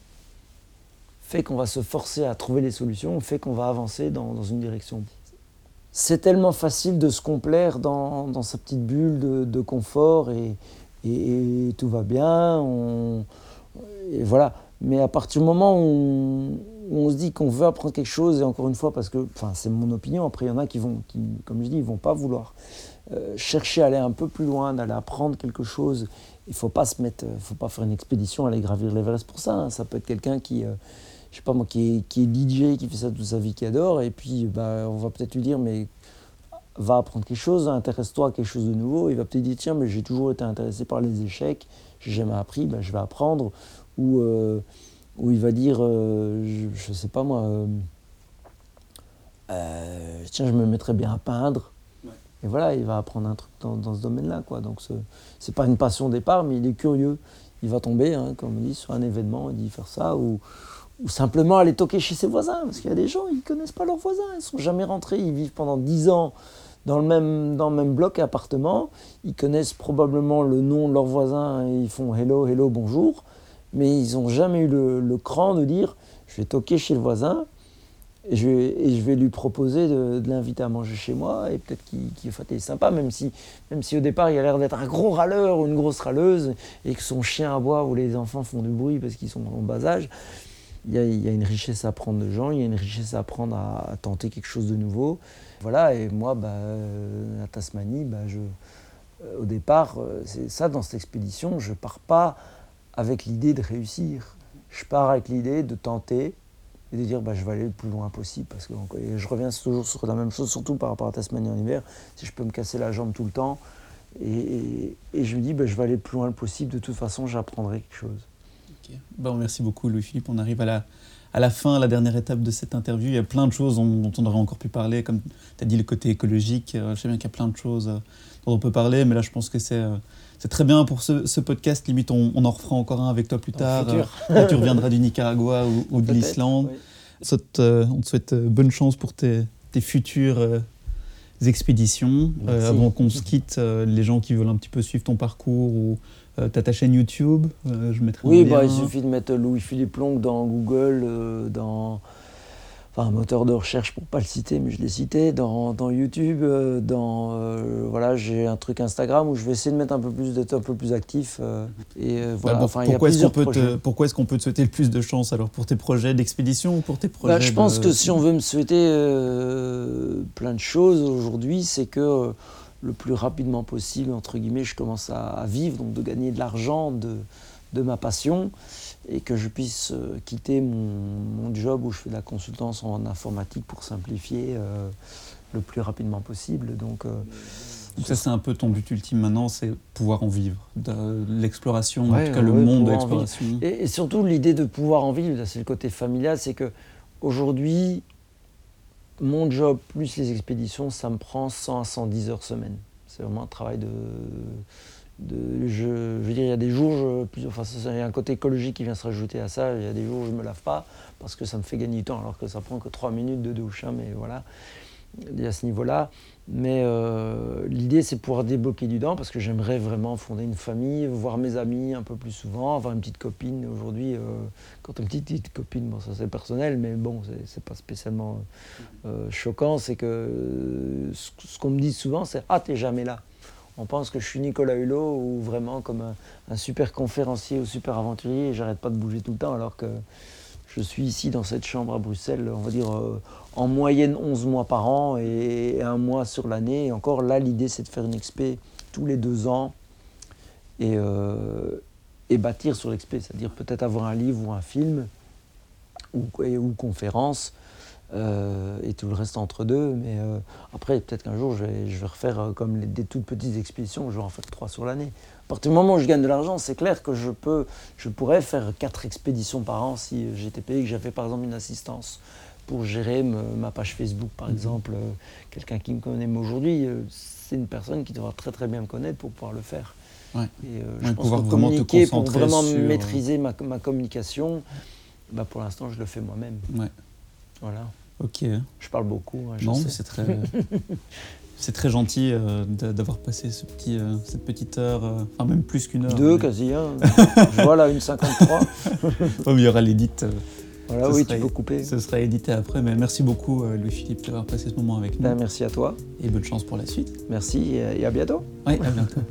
fait qu'on va se forcer à trouver les solutions, fait qu'on va avancer dans, une direction. C'est tellement facile de se complaire dans, sa petite bulle de, confort et, tout va bien. et voilà. Mais à partir du moment où on, se dit qu'on veut apprendre quelque chose, et encore une fois, parce que c'est mon opinion, après il y en a qui vont, qui, comme je dis, ils vont pas vouloir euh, chercher à aller un peu plus loin, d'aller apprendre quelque chose. Il faut pas se mettre, faut pas faire une expédition, aller gravir l'Everest pour ça. Hein. Ça peut être quelqu'un qui, euh, je sais pas moi, qui est, qui est DJ, qui fait ça toute sa vie, qui adore, et puis bah, on va peut-être lui dire, mais va apprendre quelque chose, intéresse-toi à quelque chose de nouveau. Il va peut-être dire, tiens, mais j'ai toujours été intéressé par les échecs, j'ai jamais appris, ben, je vais apprendre. Ou, euh, il va dire, euh, je, ne sais pas moi, euh, tiens, je me mettrais bien à peindre. Et voilà, il va apprendre un truc dans, ce domaine-là. Quoi. Donc, ce n'est pas une passion au départ, mais il est curieux. Il va tomber, hein, comme on dit, sur un événement, il dit faire ça, ou, ou simplement aller toquer chez ses voisins, parce qu'il y a des gens, ils ne connaissent pas leurs voisins, ils ne sont jamais rentrés, ils vivent pendant 10 ans dans le même, dans le même bloc et appartement, ils connaissent probablement le nom de leurs voisins, et ils font hello, hello, bonjour, mais ils n'ont jamais eu le, cran de dire je vais toquer chez le voisin et je vais, et je vais lui proposer de, l'inviter à manger chez moi et peut-être qu'il est sympa, même si, même si au départ il a l'air d'être un gros râleur ou une grosse râleuse et que son chien aboie ou les enfants font du bruit parce qu'ils sont en bas âge il y, a, une richesse à apprendre de gens, il y a une richesse à apprendre à, tenter quelque chose de nouveau. Voilà, et moi, bah, la Tasmanie, bah, je, euh, au départ, euh, c'est ça dans cette expédition, je pars pas avec l'idée de réussir. Je pars avec l'idée de tenter et de dire bah, je vais aller le plus loin possible. Parce que je reviens toujours sur la même chose, surtout par rapport à Tasmanie en hiver. Si je peux me casser la jambe tout le temps, et, et je me dis bah, je vais aller le plus loin possible, de toute façon j'apprendrai quelque chose. Bon, merci beaucoup Louis-Philippe. On arrive à la, à la fin, à la dernière étape de cette interview. Il y a plein de choses dont, on aurait encore pu parler, comme tu as dit le côté écologique. Euh, je sais bien qu'il y a plein de choses euh, dont on peut parler, mais là je pense que c'est euh, c'est très bien pour ce, podcast. Limite, on, on, en refera encore un avec toi plus tard. Quand tu reviendras du Nicaragua ou, de l'Islande. on te souhaite bonne chance pour tes, tes futures expéditions. avant qu'on se quitte, les gens qui veulent un petit peu suivre ton parcours ou euh, tu as ta chaîne YouTube, euh, je mettrai Oui, bah, il suffit de mettre Louis-Philippe Long dans Google, euh, dans enfin un moteur de recherche pour pas le citer, mais je l'ai cité, dans, dans YouTube, dans voilà, j'ai un truc Instagram où je vais essayer de mettre un peu plus d'être un peu plus actif. et voilà, bah, enfin, pourquoi est-ce qu'on peut te, pourquoi est-ce qu'on peut te souhaiter le plus de chance alors pour tes projets d'expédition ou pour tes bah, projets Je pense que si on veut me souhaiter plein de choses aujourd'hui, c'est que le plus rapidement possible, entre guillemets, je commence à, vivre, donc de gagner de l'argent de, de, ma passion, et que je puisse euh, quitter mon, job où je fais de la consultance en informatique pour simplifier euh, le plus rapidement possible. Donc, euh, donc ça, c'est un peu ton but ultime maintenant, c'est pouvoir en vivre, de l'exploration, en tout cas le monde de l'exploration. Et, et, surtout l'idée de pouvoir en vivre, c'est le côté familial, c'est que aujourd'hui, mon job plus les expéditions, ça me prend 100 à 110 heures semaine. C'est vraiment un travail de. je, veux dire, il y a des jours, plus, enfin, il y a un côté écologique qui vient se rajouter à ça. Il y a des jours où je ne me lave pas parce que ça me fait gagner du temps, alors que ça prend que 3 minutes de douche. Hein, mais voilà, il y a ce niveau-là. Mais euh, l'idée, c'est pouvoir débloquer du temps parce que j'aimerais vraiment fonder une famille, voir mes amis un peu plus souvent, avoir une petite copine. Aujourd'hui, euh, quand on dit petite copine, bon, ça c'est personnel, mais bon, c'est pas spécialement euh, choquant. C'est que ce, qu'on me dit souvent, c'est Ah, t'es jamais là. On pense que je suis Nicolas Hulot ou vraiment comme un, un super conférencier ou super aventurier et j'arrête pas de bouger tout le temps alors que je suis ici dans cette chambre à Bruxelles, on va dire euh, en moyenne 11 mois par an et un mois sur l'année. Et encore là, l'idée c'est de faire une expé tous les deux ans. Et, euh, bâtir sur l'expé, c'est-à-dire peut-être avoir un livre ou un film ou, et- ou conférence euh, et tout le reste entre deux. Mais après, peut-être qu'un jour, je vais, refaire comme des toutes petites expéditions, je vais en faire trois sur l'année. À partir du moment où je gagne de l'argent, c'est clair que je, peux, je pourrais faire quatre expéditions par an si j'étais payé, que j'avais par exemple une assistance pour gérer me- ma page Facebook, par Mhm. exemple. Euh, Quelqu'un qui me connaît mais aujourd'hui, euh, c'est une personne qui devra très très bien me connaître pour pouvoir le faire. Ouais. Et euh, Ouais, je pense pouvoir que communiquer pour vraiment sur, euh, maîtriser ma, ma communication, bah pour l'instant, je le fais moi-même. Ouais. Voilà. Ok. Je parle beaucoup, hein, Non, sais. mais c'est très, *laughs* c'est très gentil euh, d'a- d'avoir passé ce petit, euh, cette petite heure, euh, enfin même plus qu'une heure. Deux mais- quasi, hein. *laughs* je vois là une 53. *laughs* Oh, mais il y aura l'édit. euh, Voilà, Ce oui, serait- tu peux couper. Ce sera édité après, mais merci beaucoup Louis-Philippe d'avoir passé ce moment avec nous Ben, merci à toi, et bonne chance pour la suite. merci et à bientôt. Oui, à bientôt.